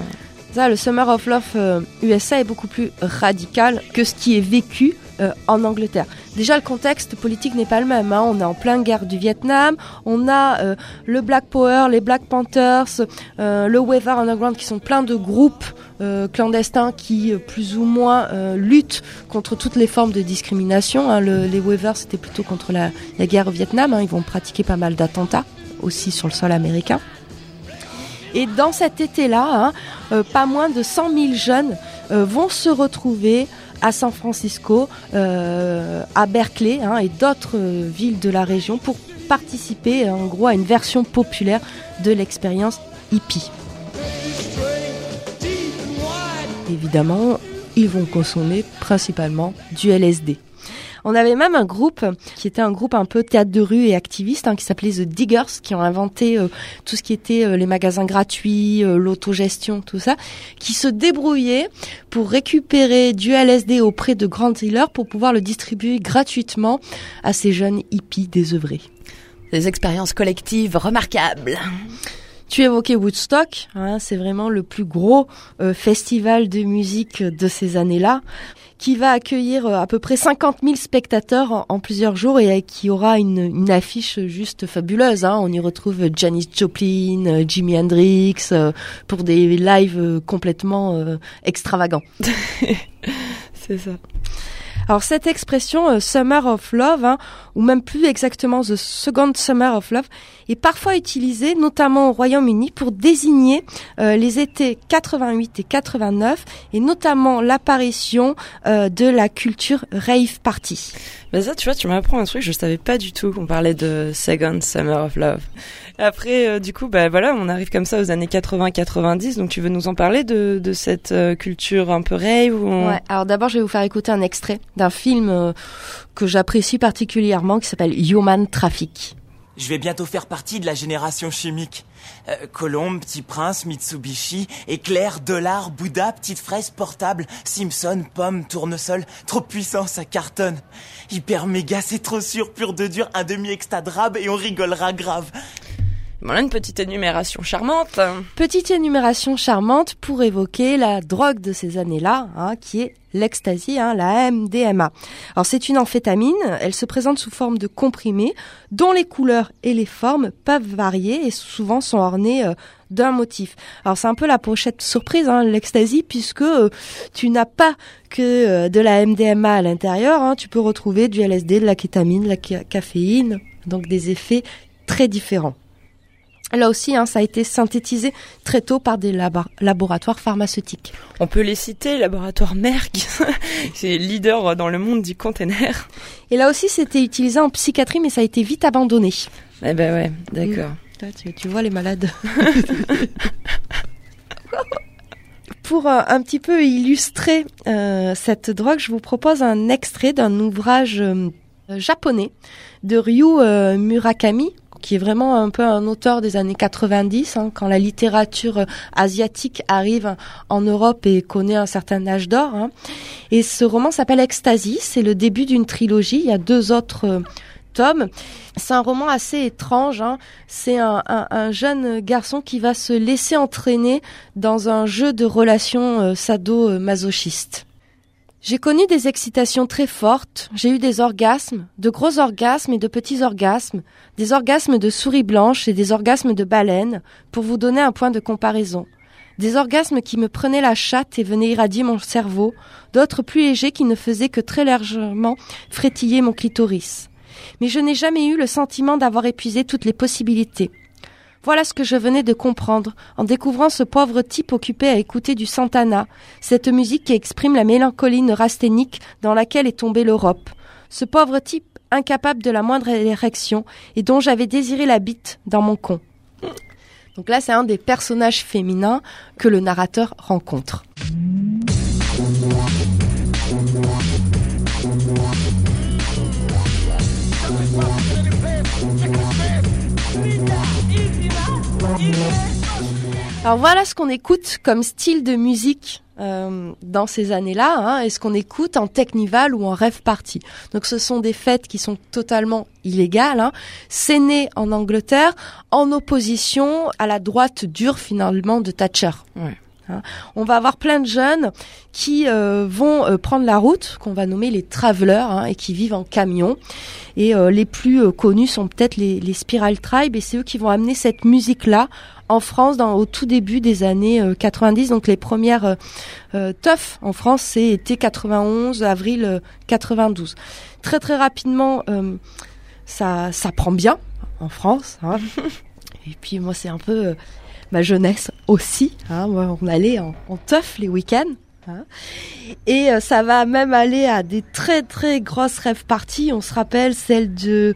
Le Summer of Love euh, USA est beaucoup plus radical que ce qui est vécu euh, en Angleterre. Déjà, le contexte politique n'est pas le même. hein. On est en pleine guerre du Vietnam. On a euh, le Black Power, les Black Panthers, euh, le Weather Underground, qui sont plein de groupes euh, clandestins qui, euh, plus ou moins, euh, luttent contre toutes les formes de discrimination. hein. Le- les Weather, c'était plutôt contre la, la guerre au Vietnam. hein. Ils vont pratiquer pas mal d'attentats aussi sur le sol américain. Et dans cet été-là, hein, euh, pas moins de 100 000 jeunes euh, vont se retrouver à San Francisco, euh, à Berkeley hein, et d'autres villes de la région pour participer en gros à une version populaire de l'expérience hippie. Évidemment, ils vont consommer principalement du LSD. On avait même un groupe qui était un groupe un peu théâtre de rue et activiste hein, qui s'appelait The Diggers qui ont inventé euh, tout ce qui était euh, les magasins gratuits, euh, l'autogestion, tout ça, qui se débrouillaient pour récupérer du LSD auprès de grands dealers pour pouvoir le distribuer gratuitement à ces jeunes hippies désœuvrés. Des expériences collectives remarquables. Tu évoquais Woodstock, hein, c'est vraiment le plus gros euh, festival de musique de ces années-là, qui va accueillir euh, à peu près 50 000 spectateurs en, en plusieurs jours et euh, qui aura une, une affiche juste fabuleuse. hein. On y retrouve Janis Joplin, euh, Jimi Hendrix, pour des lives complètement euh, extravagants. [LAUGHS] C'est ça. Alors cette expression euh, Summer of Love, hein, ou même plus exactement The Second Summer of Love, est parfois utilisée, notamment au Royaume-Uni, pour désigner euh, les étés 88 et 89, et notamment l'apparition euh, de la culture rave party. Bah ça, tu vois, tu m'apprends un truc, je savais pas du tout qu'on parlait de Second Summer of Love. Après, euh, du coup, bah voilà, on arrive comme ça aux années 80-90, donc tu veux nous en parler de, de cette euh, culture un peu rave ou on- Ouais, alors d'abord, je vais vous faire écouter un extrait d'un film euh, que j'apprécie particulièrement, qui s'appelle Human Traffic. Je vais bientôt faire partie de la génération chimique. Euh, Colombe, Petit Prince, Mitsubishi, Éclair, Dollar, Bouddha, Petite Fraise, Portable, Simpson, Pomme, Tournesol, trop puissant, ça cartonne. Hyper méga, c'est trop sûr, pur de dur, un demi extra drabe et on rigolera grave. Voilà une petite énumération charmante. Petite énumération charmante pour évoquer la drogue de ces années-là, hein, qui est l'ecstasy, hein, la MDMA. Alors c'est une amphétamine, elle se présente sous forme de comprimés dont les couleurs et les formes peuvent varier et souvent sont ornées euh, d'un motif. Alors c'est un peu la pochette surprise, hein, l'ecstasy, puisque euh, tu n'as pas que euh, de la MDMA à l'intérieur, hein, tu peux retrouver du LSD, de la kétamine, de la ca- caféine, donc des effets très différents. Là aussi, hein, ça a été synthétisé très tôt par des laboratoires pharmaceutiques. On peut les citer, laboratoire Merck, [LAUGHS] c'est leader dans le monde du container. Et là aussi, c'était utilisé en psychiatrie, mais ça a été vite abandonné. Eh ben ouais, d'accord. Là, tu, tu vois les malades. [LAUGHS] Pour euh, un petit peu illustrer euh, cette drogue, je vous propose un extrait d'un ouvrage euh, japonais de Ryu euh, Murakami, qui est vraiment un peu un auteur des années 90, hein, quand la littérature euh, asiatique arrive en Europe et connaît un certain âge d'or. hein. Et ce roman s'appelle Ecstasy, c'est le début d'une trilogie, il y a deux autres euh, tomes. C'est un roman assez étrange. hein. C'est un, un- un jeune garçon qui va se laisser entraîner dans un jeu de relations euh, sado-masochistes. J'ai connu des excitations très fortes, j'ai eu des orgasmes, de gros orgasmes et de petits orgasmes, des orgasmes de souris blanches et des orgasmes de baleines, pour vous donner un point de comparaison. Des orgasmes qui me prenaient la chatte et venaient irradier mon cerveau, d'autres plus légers qui ne faisaient que très légèrement frétiller mon clitoris. Mais je n'ai jamais eu le sentiment d'avoir épuisé toutes les possibilités. Voilà ce que je venais de comprendre en découvrant ce pauvre type occupé à écouter du Santana, cette musique qui exprime la mélancolie neurasthénique dans laquelle est tombée l'Europe. Ce pauvre type incapable de la moindre érection et dont j'avais désiré la bite dans mon con. Donc là, c'est un des personnages féminins que le narrateur rencontre. Alors voilà ce qu'on écoute comme style de musique euh, dans ces années-là, hein, et ce qu'on écoute en technival ou en rêve party. Donc ce sont des fêtes qui sont totalement illégales. Hein. C'est né en Angleterre en opposition à la droite dure finalement de Thatcher. Ouais. Hein. On va avoir plein de jeunes qui euh, vont euh, prendre la route, qu'on va nommer les travelers, hein, et qui vivent en camion. Et euh, les plus connus sont peut-être les, les Spiral Tribe, et c'est eux qui vont amener cette musique-là en France dans, au tout début des années euh, 90. Donc les premières teufs en France, c'est été 91, avril euh, 92. Très très rapidement, ça, ça prend bien en France. hein. [LAUGHS] et puis moi, c'est un peu ma jeunesse aussi. Hein. On allait en, en teuf les week-ends. hein. Et euh, ça va même aller à des très très grosses rêves parties. On se rappelle celle de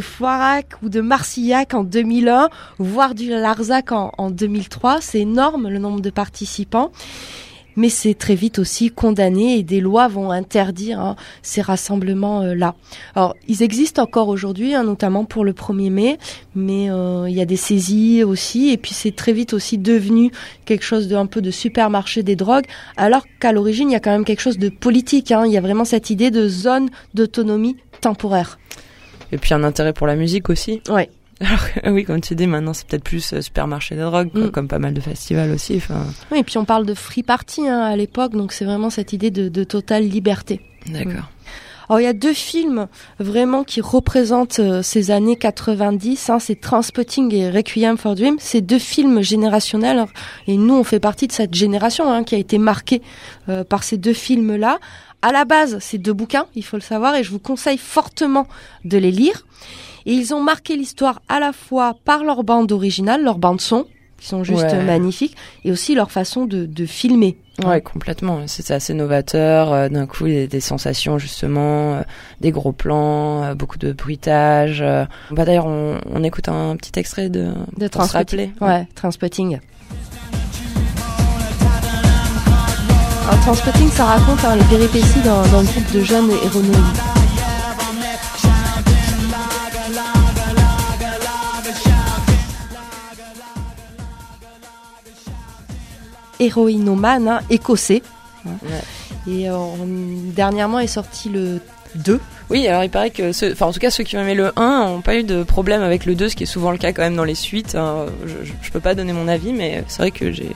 Floirac ou de Marcillac en 2001, voire du Larzac en, en 2003. C'est énorme le nombre de participants. Mais c'est très vite aussi condamné et des lois vont interdire hein, ces rassemblements-là. Alors, ils existent encore aujourd'hui, hein, notamment pour le 1er mai, mais euh, il y a des saisies aussi, et puis c'est très vite aussi devenu quelque chose de un peu de supermarché des drogues, alors qu'à l'origine, il y a quand même quelque chose de politique. hein. Il y a vraiment cette idée de zone d'autonomie temporaire. Et puis un intérêt pour la musique aussi. Ouais. Alors que, oui, comme tu dis, maintenant c'est peut-être plus euh, supermarché de drogue, quoi, Mm. comme pas mal de festivals aussi. Enfin, Oui, et puis on parle de free party hein, à l'époque, donc c'est vraiment cette idée de, de totale liberté. d'accord. Alors il y a deux films vraiment qui représentent euh, ces années 90, hein, c'est Transpotting et Requiem for Dream. C'est deux films générationnels et nous on fait partie de cette génération hein, qui a été marquée euh, par ces deux films-là. À la base, c'est deux bouquins, il faut le savoir, et je vous conseille fortement de les lire. Et ils ont marqué l'histoire à la fois par leur bande originale, leur bande son, qui sont juste Ouais. magnifiques, et aussi leur façon de, de filmer. Ouais, complètement. C'est assez novateur. euh, D'un coup, des, des sensations justement, euh, des gros plans, euh, beaucoup de bruitage. euh. Bah d'ailleurs, on, on écoute un petit extrait de, De pour se Transpotting. rappeler. Ouais, Transpotting. Alors, Transpotting, ça raconte hein, les péripéties d'un d'un groupe de jeunes héroïnoïdes. Héroïnomane, hein, écossais. hein. Et euh, on- dernièrement est sorti le 2. Oui, alors il paraît que, ceux, enfin en tout cas ceux qui ont aimé le 1 ont pas eu de problème avec le 2, ce qui est souvent le cas quand même dans les suites. hein. Je, je, je peux pas donner mon avis, mais c'est vrai que j'ai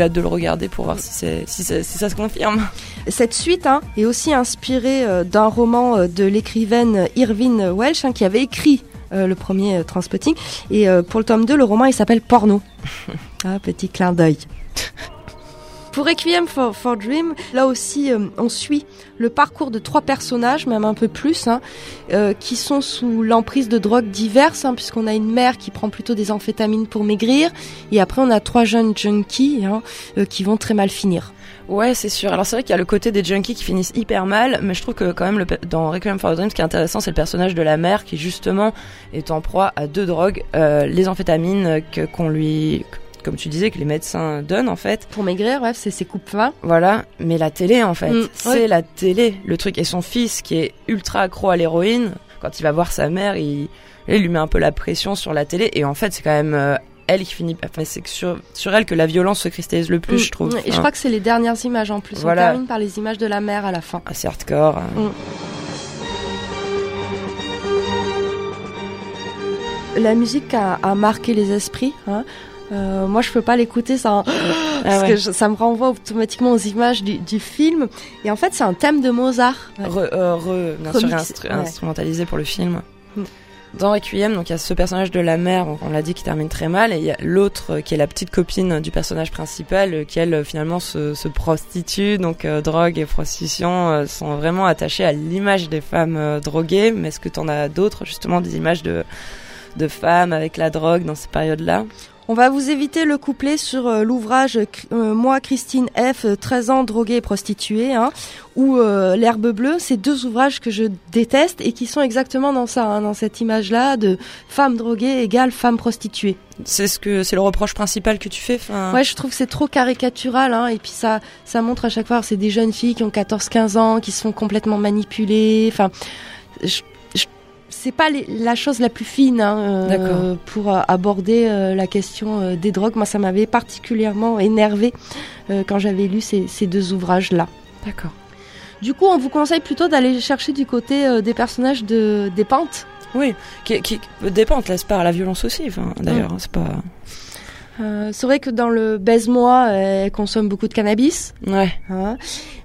hâte de le regarder pour voir si, c'est, si, ça, si ça se confirme. Cette suite hein, est aussi inspirée euh, d'un roman euh, de l'écrivaine Irvine Welsh hein, qui avait écrit euh, le premier euh, Transpotting. Et euh, pour le tome 2, le roman il s'appelle Porno. [LAUGHS] ah, petit clin d'œil. [LAUGHS] Pour Requiem for, Dream, là aussi, euh, on suit le parcours de trois personnages, même un peu plus, hein, euh, qui sont sous l'emprise de drogues diverses, hein, puisqu'on a une mère qui prend plutôt des amphétamines pour maigrir, et après on a trois jeunes junkies hein, euh, qui vont très mal finir. Ouais, c'est sûr. Alors c'est vrai qu'il y a le côté des junkies qui finissent hyper mal, mais je trouve que quand même dans Requiem for Dream, ce qui est intéressant, c'est le personnage de la mère qui justement est en proie à deux drogues, euh, les amphétamines que qu'on lui, comme tu disais, que les médecins donnent en fait. Pour maigrir, bref, c'est ses coupes fins. Voilà, mais la télé en fait, Mm, c'est ouais. la télé, le truc. Et son fils qui est ultra accro à l'héroïne, quand il va voir sa mère, il, il lui met un peu la pression sur la télé. Et en fait, c'est quand même euh, elle qui finit. Enfin, c'est que sur, sur elle que la violence se cristallise le plus, Mm. je trouve. Et je Enfin, crois que c'est les dernières images en plus. Voilà. On termine par les images de la mère à la fin. assez hardcore. hein. La musique a, a marqué les esprits. Hein. Euh, moi, je peux pas l'écouter sans [GASPS] parce ouais. que je- ça me renvoie automatiquement aux images du, du film. Et en fait, c'est un thème de Mozart. Re, euh, re- bien sûr, Remix, instru- ouais. instrumentalisé pour le film. Dans Requiem, donc il y a ce personnage de la mère, on l'a dit, qui termine très mal, et il y a l'autre euh, qui est la petite copine du personnage principal, qui elle finalement se, se prostitue, donc euh, drogue et prostitution sont vraiment attachés à l'image des femmes droguées. Mais est-ce que tu en as d'autres, justement, des images de de femmes avec la drogue dans ces périodes-là? On va vous éviter le couplet sur euh, l'ouvrage euh, Moi, Christine F, euh, 13 ans, droguée et prostituée, hein, ou euh, L'herbe bleue. C'est deux ouvrages que je déteste et qui sont exactement dans ça, hein, dans cette image-là de femme droguée égale femme prostituée. C'est ce que c'est le reproche principal que tu fais. Enfin, Ouais, je trouve que c'est trop caricatural, hein, et puis ça, ça montre à chaque fois, c'est des jeunes filles qui ont 14-15 ans, qui se font complètement manipulées. Enfin, je- c'est pas les- la chose la plus fine hein, euh, pour euh, aborder euh, la question euh, des drogues. Moi, ça m'avait particulièrement énervé quand j'avais lu ces, ces deux ouvrages-là. D'accord. Du coup, on vous conseille plutôt d'aller chercher du côté des personnages de des pentes. Oui, qui, qui dépend, te laisse pas? La violence aussi. D'ailleurs, hein, c'est pas. Euh, c'est vrai que dans le baise-moi, elle consomme beaucoup de cannabis. Ouais. Hein.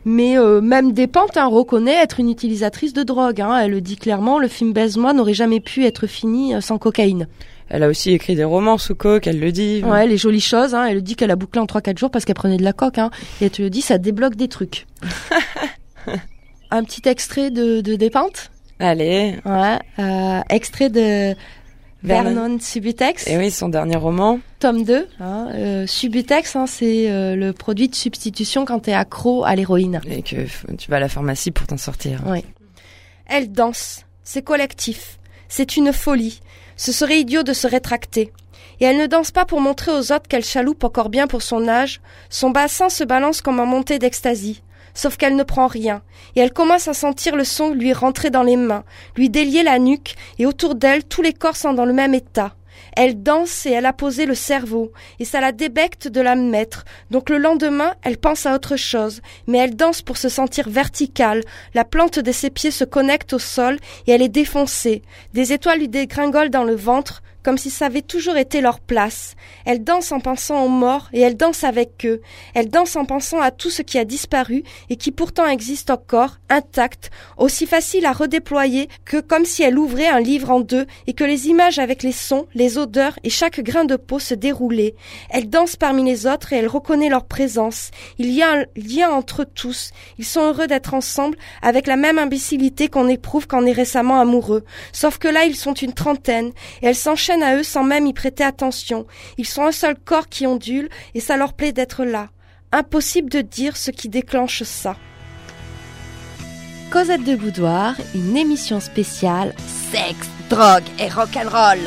Mais euh, même Despentes hein, reconnaît être une utilisatrice de drogue. Hein. Elle le dit clairement, le film Baise-moi n'aurait jamais pu être fini euh, sans cocaïne. Elle a aussi écrit des romans sous coke, elle le dit. Ouais, les jolies choses. Hein. Elle dit qu'elle a bouclé en 3-4 jours parce qu'elle prenait de la coke. Hein. Et elle te le dit, ça débloque des trucs. [LAUGHS] Un petit extrait de, de Despentes. Allez. Ouais. Euh, extrait de Vernon. Subutex. Et oui, son dernier roman. Tome 2. Hein. Euh, Subutex, hein, c'est euh, le produit de substitution quand t'es accro à l'héroïne. Et que tu vas à la pharmacie pour t'en sortir. Ouais. Elle danse. C'est collectif. C'est une folie. Ce serait idiot de se rétracter. Et elle ne danse pas pour montrer aux autres qu'elle chaloupe encore bien pour son âge. Son bassin se balance comme en montée d'extasie. Sauf qu'elle ne prend rien. Et elle commence à sentir le son lui rentrer dans les mains, lui délier la nuque, et autour d'elle, tous les corps sont dans le même état. Elle danse et elle a posé le cerveau, et ça la débecte de la mettre. Donc le lendemain, elle pense à autre chose, mais elle danse pour se sentir verticale. La plante de ses pieds se connecte au sol et elle est défoncée. Des étoiles lui dégringolent dans le ventre, comme si ça avait toujours été leur place. Elle danse en pensant aux morts et elle danse avec eux. Elle danse en pensant à tout ce qui a disparu et qui pourtant existe encore, intact, aussi facile à redéployer que comme si elle ouvrait un livre en deux et que les images avec les sons, les odeurs et chaque grain de peau se déroulaient. Elle danse parmi les autres et elle reconnaît leur présence. Il y a un lien entre tous. Ils sont heureux d'être ensemble avec la même imbécilité qu'on éprouve quand on est récemment amoureux. Sauf que là, ils sont une trentaine et elle à eux sans même y prêter attention. Ils sont un seul corps qui ondule et ça leur plaît d'être là. Impossible de dire ce qui déclenche ça. Cosette de Boudoir, une émission spéciale sexe, drogue et rock'n'roll.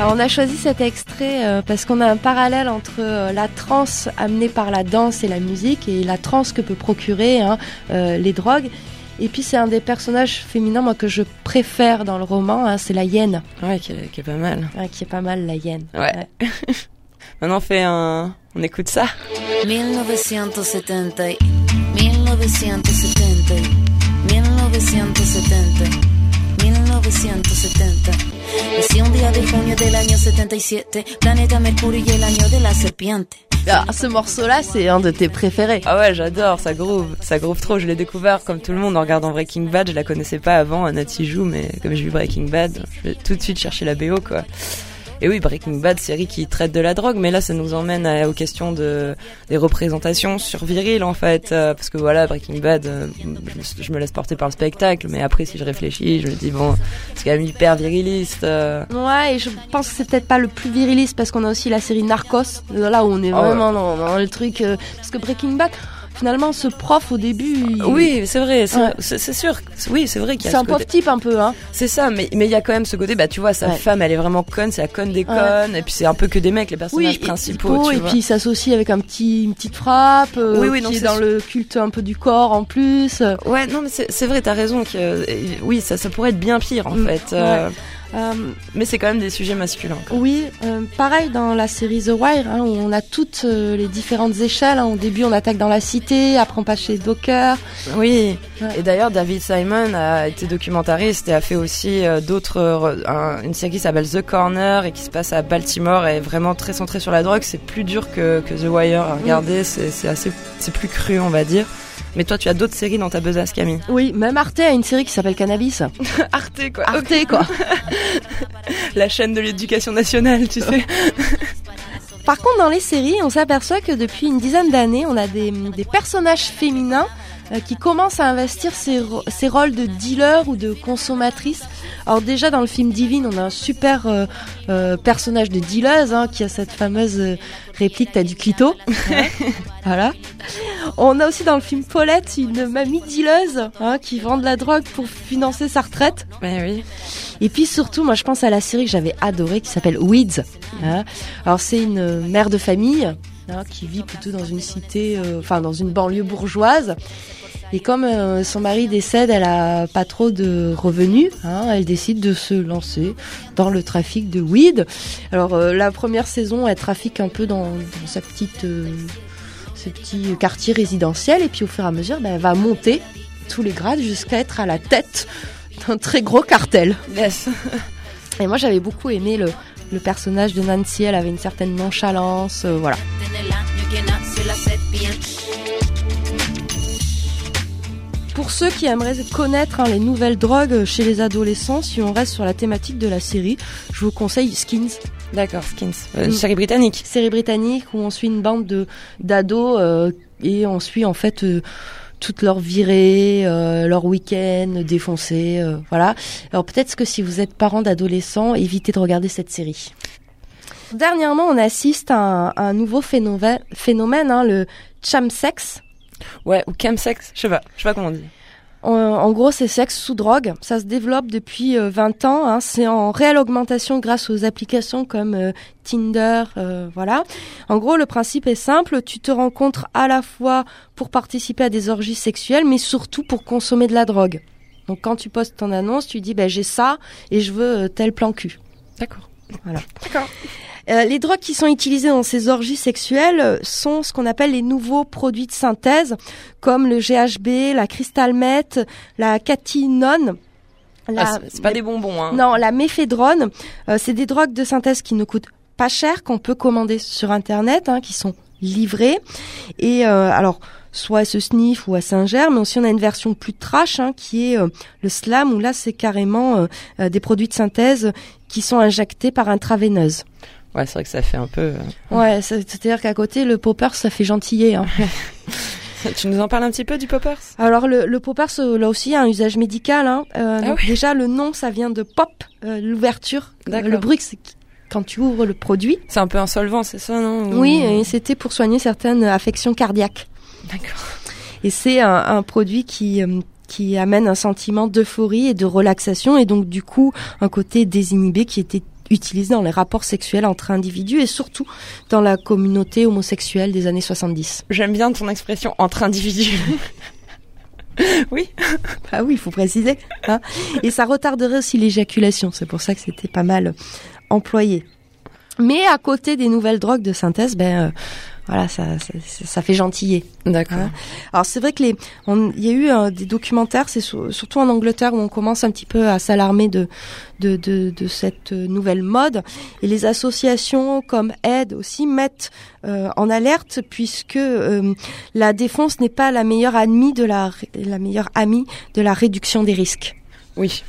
Alors on a choisi cet extrait euh, parce qu'on a un parallèle entre euh, la transe amenée par la danse et la musique et la transe que peut procurer hein, euh, les drogues. Et puis c'est un des personnages féminins moi que je préfère dans le roman, hein, c'est la hyène, Ouais, qui est, qui est pas mal. hein, qui est pas mal la hyène. Ouais. [LAUGHS] Maintenant, on fait un. On écoute ça. 1970, 1970, 1970, 1970. Nací un día de junio del año 77, planeta Mercurio y el año de la serpiente. Ah, ce morceau-là, c'est un de tes préférés. Ah ouais, j'adore, ça groove. Ça groove trop. Je l'ai découvert comme tout le monde en regardant Breaking Bad. Je la connaissais pas avant, Anati joue, mais comme j'ai vu Breaking Bad, je vais tout de suite chercher la BO, quoi. Et oui, Breaking Bad, série qui traite de la drogue, mais là, ça nous emmène à- aux questions de des représentations sur viril, en fait, euh, parce que voilà, Breaking Bad, euh, je, me- je me laisse porter par le spectacle, mais après, si je réfléchis, je me dis bon, c'est quand même hyper viriliste. euh. Ouais, et je pense que c'est peut-être pas le plus viriliste parce qu'on a aussi la série Narcos, là où on est Ah ouais. vraiment dans, dans le truc. euh, parce que Breaking Bad, finalement, ce prof au début, il- Oui, c'est vrai, c'est Ouais. sûr. Oui, c'est vrai qu'il y a c'est ce un pauvre côté- type un peu, hein. C'est ça, mais mais il y a quand même ce côté, bah tu vois, sa Ouais. femme, elle est vraiment conne, c'est la conne des Ouais. connes, et puis c'est un peu que des mecs, les personnages principaux, tu et vois. puis il s'associe avec un petit, une petite frappe, euh, Oui, oui, non, qui est dans sûr. le culte un peu du corps en plus. Ouais, non, mais c'est vrai, t'as raison que euh, oui, ça ça pourrait être bien pire en Mm, fait. euh, Euh, Mais c'est quand même des sujets masculins. quoi. oui, euh, pareil dans la série The Wire, hein, où on a toutes euh, les différentes échelles. hein. Au début, on attaque dans la cité, après on passe chez Docker. Oui. Ouais. Et d'ailleurs, David Simon a été documentariste et a fait aussi d'autres, un- une série qui s'appelle The Corner et qui se passe à Baltimore et est vraiment très centrée sur la drogue. C'est plus dur que, que The Wire à regarder. C'est, c'est assez, c'est plus cru, on va dire. Mais toi, tu as d'autres séries dans ta besace, Camille. Oui, même Arte a une série qui s'appelle Cannabis. [LAUGHS] Arte, quoi. Arte, quoi. [LAUGHS] La chaîne de l'éducation nationale, tu sais. [LAUGHS] Par contre, dans les séries, on s'aperçoit que depuis une dizaine d'années, on a des, des personnages féminins euh, qui commencent à investir ces, ro- ces rôles de dealer ou de consommatrice. Alors déjà dans le film Divine, on a un super euh, euh, personnage de dealeuse hein, qui a cette fameuse réplique "T'as du clito". Voilà. On a aussi dans le film Paulette une mamie dealeuse hein, qui vend de la drogue pour financer sa retraite. Mais oui. Et puis surtout, moi je pense à la série que j'avais adorée qui s'appelle Weeds. hein. Alors c'est une mère de famille hein, qui vit plutôt dans une cité, euh, enfin dans une banlieue bourgeoise. Et comme euh, son mari décède, elle a pas trop de revenus. hein, elle décide de se lancer dans le trafic de weed. Alors euh, la première saison, elle trafique un peu dans, dans sa petite, euh, ses petits quartiers résidentiels. Et puis au fur et à mesure, ben, elle va monter tous les grades jusqu'à être à la tête d'un très gros cartel. Yes. Et moi, j'avais beaucoup aimé le, le personnage de Nancy. Elle avait une certaine nonchalance, euh, voilà. Pour ceux qui aimeraient connaître hein, les nouvelles drogues chez les adolescents, si on reste sur la thématique de la série, je vous conseille Skins, D'accord, Skins. Euh, Mm. Série britannique. série britannique où on suit une bande de d'ados euh, et on suit en fait euh, toute leur virée, euh, leur week-end défoncé, voilà. Alors peut-être que si vous êtes parent d'adolescents, évitez de regarder cette série. Dernièrement, on assiste à un, à un nouveau phénomène, phénomène hein, le chamsex. Ouais, ou chemsex. Je sais pas. Je sais pas comment on dit. En, en gros, c'est sexe sous drogue. Ça se développe depuis euh, 20 ans. hein. C'est en réelle augmentation grâce aux applications comme euh, Tinder, euh, voilà. En gros, le principe est simple. Tu te rencontres à la fois pour participer à des orgies sexuelles, mais surtout pour consommer de la drogue. Donc, quand tu postes ton annonce, tu dis, ben, j'ai ça et je veux euh, tel plan cul. D'accord. Voilà. D'accord. Euh, les drogues qui sont utilisées dans ces orgies sexuelles euh, sont ce qu'on appelle les nouveaux produits de synthèse, comme le GHB, la crystal meth, la catinone. la- Ah, c'est- pas des bonbons, hein. Non, la méphédrone, euh, c'est des drogues de synthèse qui ne coûtent pas cher, qu'on peut commander sur Internet, hein, qui sont livrées. Et euh, alors, soit elle se sniffe ou elle s'ingère, mais aussi on a une version plus trash, hein, qui est euh, le slam, où là c'est carrément euh, des produits de synthèse qui sont injectés par intraveineuse. Ouais, c'est vrai que ça fait un peu. euh, Ouais, c'est- c'est-à-dire qu'à côté, le popper, ça fait gentiller. Hein. [LAUGHS] Tu nous en parles un petit peu du poppers? Alors, le, le popper, c'est- là aussi, a un usage médical. Hein. Euh, Ah. Déjà, le nom, ça vient de pop, euh, l'ouverture. Euh, le bruit, c'est quand tu ouvres le produit. C'est un peu un solvant, c'est ça, non? Ou- Oui, et c'était pour soigner certaines affections cardiaques. D'accord. Et c'est un, un produit qui... euh, qui amène un sentiment d'euphorie et de relaxation et donc du coup un côté désinhibé qui était utilisé dans les rapports sexuels entre individus et surtout dans la communauté homosexuelle des années 70. J'aime bien ton expression entre individus. [LAUGHS] oui. Ah oui, il faut préciser. hein. Et ça retarderait aussi l'éjaculation. C'est pour ça que c'était pas mal employé. Mais à côté des nouvelles drogues de synthèse, ben euh, voilà, ça, ça, ça fait gentiller. D'accord. Hein. Alors c'est vrai que les, il y a eu euh, des documentaires, c'est sur- surtout en Angleterre où on commence un petit peu à s'alarmer de, de, de, de cette nouvelle mode. Et les associations comme Aide aussi mettent euh, en alerte puisque euh, la défense n'est pas la meilleure amie de la, la meilleure amie de la réduction des risques. Oui.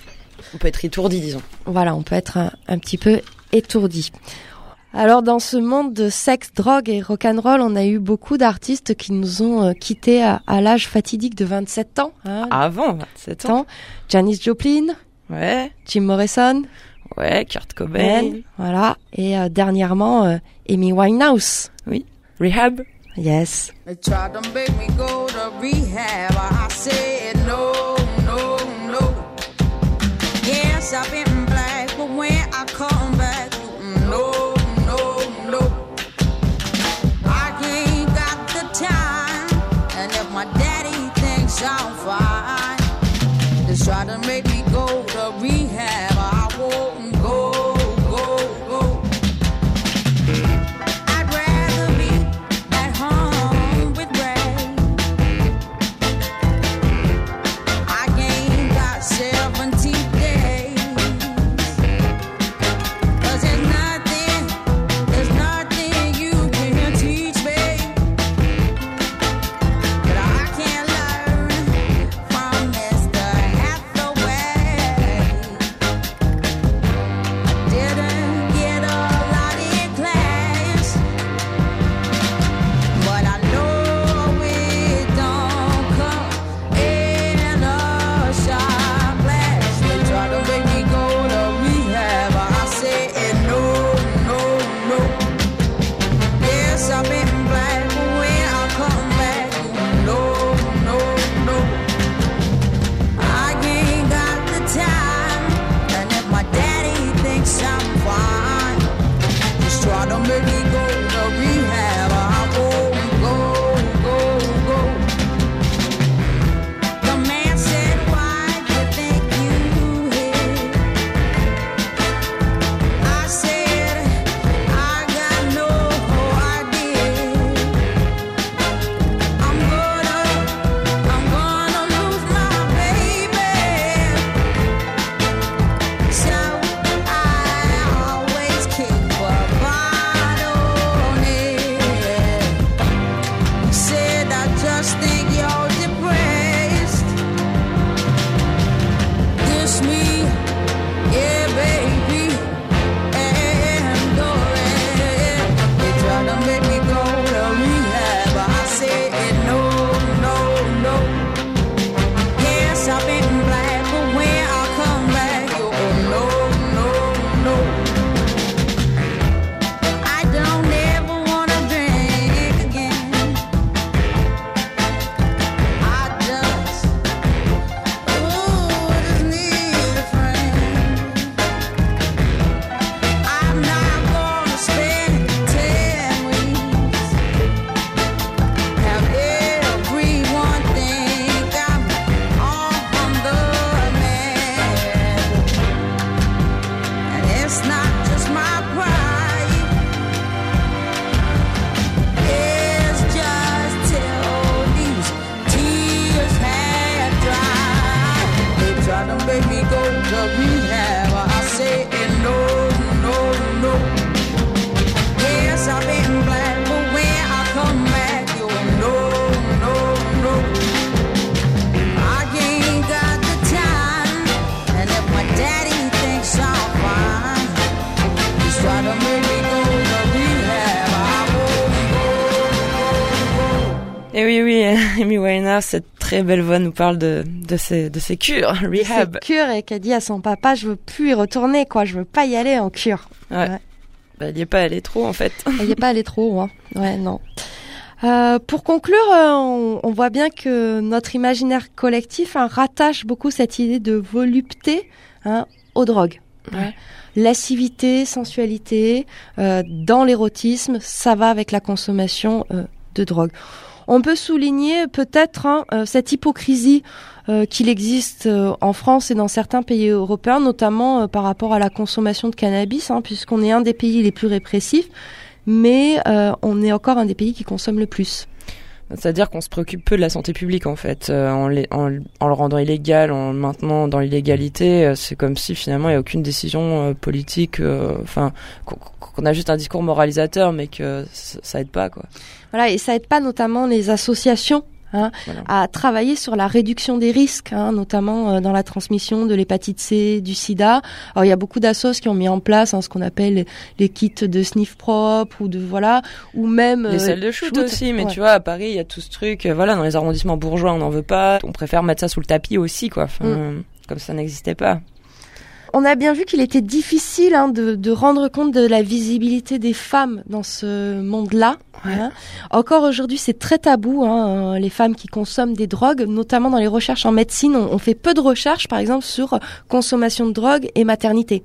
On peut être étourdi, disons. Voilà, on peut être un, un petit peu étourdi. Alors dans ce monde de sexe, drogue et rock'n'roll, on a eu beaucoup d'artistes qui nous ont euh, quittés à, à l'âge fatidique de 27 ans. Hein, Avant 27 ans. ans. Janis Joplin, Ouais. Jim Morrison, Ouais, Kurt Cobain. voilà, et euh, dernièrement euh, Amy Winehouse. Rehab. Yes. To rehab. Yes, I've been black, but when I come back, no, no, just try to make me go to rehab. Me go to rehab. I say no, no, no. Yes, I've been black, but when I come back, you no, no, no. I ain't got the time, and if my daddy thinks I'm fine, he's trying to make me go to rehab. I won't go, go, go. Et oui, oui, Amy Winehouse, très belle voix nous parle de, de, ses, de ses cures, rehab. C'est cure et qui a dit à son papa, je veux plus y retourner, quoi. Je veux pas y aller en cure. Ouais. Ouais. Bah, elle y est pas allée trop, en fait. Elle y est pas allée trop, hein. Ouais, non. Euh, pour conclure, euh, on, on voit bien que notre imaginaire collectif hein, rattache beaucoup cette idée de volupté hein, aux drogues. Ouais. Lascivité, sensualité, euh, dans l'érotisme, ça va avec la consommation de drogue. On peut souligner peut-être hein, euh, cette hypocrisie euh, qu'il existe euh, en France et dans certains pays européens, notamment par rapport à la consommation de cannabis, hein, puisqu'on est un des pays les plus répressifs, mais on est encore un des pays qui consomme le plus. C'est-à-dire qu'on se préoccupe peu de la santé publique, en fait. Euh, en, le rendant illégal, en le maintenant dans l'illégalité, euh, c'est comme si finalement il n'y a aucune décision euh, politique, euh, enfin, qu'on a juste un discours moralisateur, mais que ça aide pas, quoi. Voilà, et ça aide pas notamment les associations hein, Voilà. à travailler sur la réduction des risques, hein, notamment euh, dans la transmission de l'hépatite C, du sida. Alors il y a beaucoup d'assos qui ont mis en place hein, ce qu'on appelle les kits de sniff propre ou de voilà, ou même Les euh, salles de shoot, shoot, aussi, mais ouais. tu vois, à Paris, il y a tout ce truc, euh, voilà, dans les arrondissements bourgeois, on n'en veut pas. On préfère mettre ça sous le tapis aussi, quoi. Enfin, Mm. Comme ça n'existait pas. On a bien vu qu'il était difficile hein, de, de rendre compte de la visibilité des femmes dans ce monde-là. hein. Encore aujourd'hui, c'est très tabou, hein, euh, les femmes qui consomment des drogues, notamment dans les recherches en médecine. On, on fait peu de recherches, par exemple, sur consommation de drogue et maternité.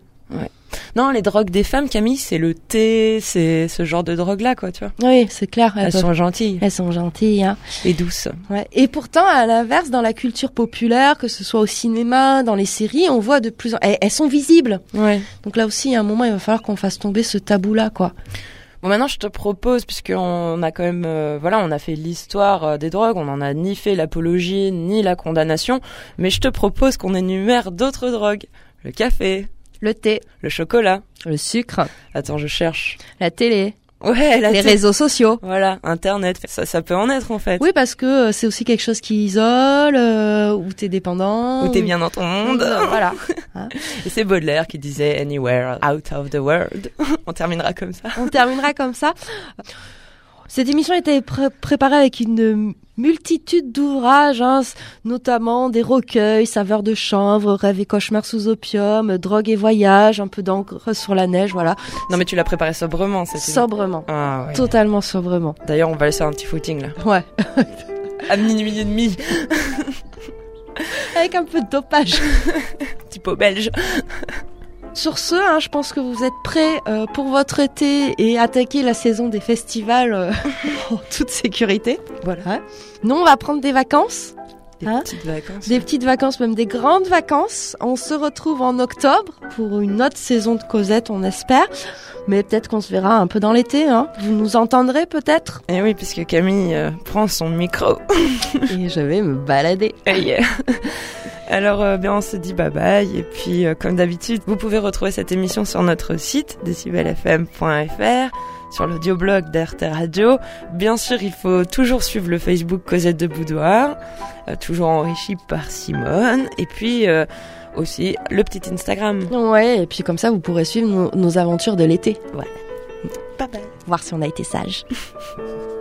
Non, les drogues des femmes, Camille, c'est le thé, c'est ce genre de drogue-là, quoi, tu vois. Oui, c'est clair. Elles, Elles peuvent- sont gentilles elles sont gentilles. Hein. et douces. Ouais. Et pourtant, à l'inverse, dans la culture populaire, que ce soit au cinéma, dans les séries, on voit de plus en... Elles, elles sont visibles. Ouais. Donc là aussi, à un moment, il va falloir qu'on fasse tomber ce tabou-là, quoi. Bon, maintenant, je te propose, puisqu'on a quand même, euh, voilà, on a fait l'histoire euh, des drogues, on n'en a ni fait l'apologie, ni la condamnation, mais je te propose qu'on énumère d'autres drogues. Le café, Le thé, le chocolat. le sucre, Attends, je cherche. la télé, Ouais, la les télé. réseaux sociaux. Voilà, Internet, ça, ça peut en être en fait. Oui, parce que euh, c'est aussi quelque chose qui isole, euh, où t'es dépendant. Où t'es bien dans ton monde. Euh, voilà. [LAUGHS] Et c'est Baudelaire qui disait Anywhere out of the world. [LAUGHS] On terminera comme ça. On terminera comme ça. Cette émission était pré- préparée avec une multitude d'ouvrages, hein, notamment des recueils, saveurs de chanvre, rêves et cauchemars sous opium, drogue et voyage, un peu d'encre sur la neige, voilà. Non mais tu l'as préparé sobrement émission. Sobrement. Ah. Totalement sobrement. D'ailleurs, on va laisser un petit footing là. Ouais. [LAUGHS] À minuit et demi, [LAUGHS] Avec un peu de dopage. [LAUGHS] petit pot belge. Sur ce, hein, je pense que vous êtes prêts euh, pour votre été et attaquer la saison des festivals euh, [LAUGHS] en toute sécurité. Voilà. Nous, on va prendre des vacances. Des Hein petites vacances. Des petites vacances, même des grandes vacances. On se retrouve en octobre pour une autre saison de Cosette, on espère. Mais peut-être qu'on se verra un peu dans l'été. Hein. Vous nous entendrez peut-être? Eh oui, puisque Camille euh, prend son micro. [LAUGHS] Et je vais me balader. Yeah. [LAUGHS] Alors, euh, bien, on se dit bye bye. Et puis, euh, comme d'habitude, vous pouvez retrouver cette émission sur notre site, decibelfm.fr, sur l'audioblog d'RT Radio. Bien sûr, il faut toujours suivre le Facebook Cosette de Boudoir, euh, toujours enrichi par Simone. Et puis, euh, aussi, le petit Instagram. Ouais, et puis comme ça, vous pourrez suivre nos, nos aventures de l'été. Bye bye. Voir si on a été sage. [LAUGHS]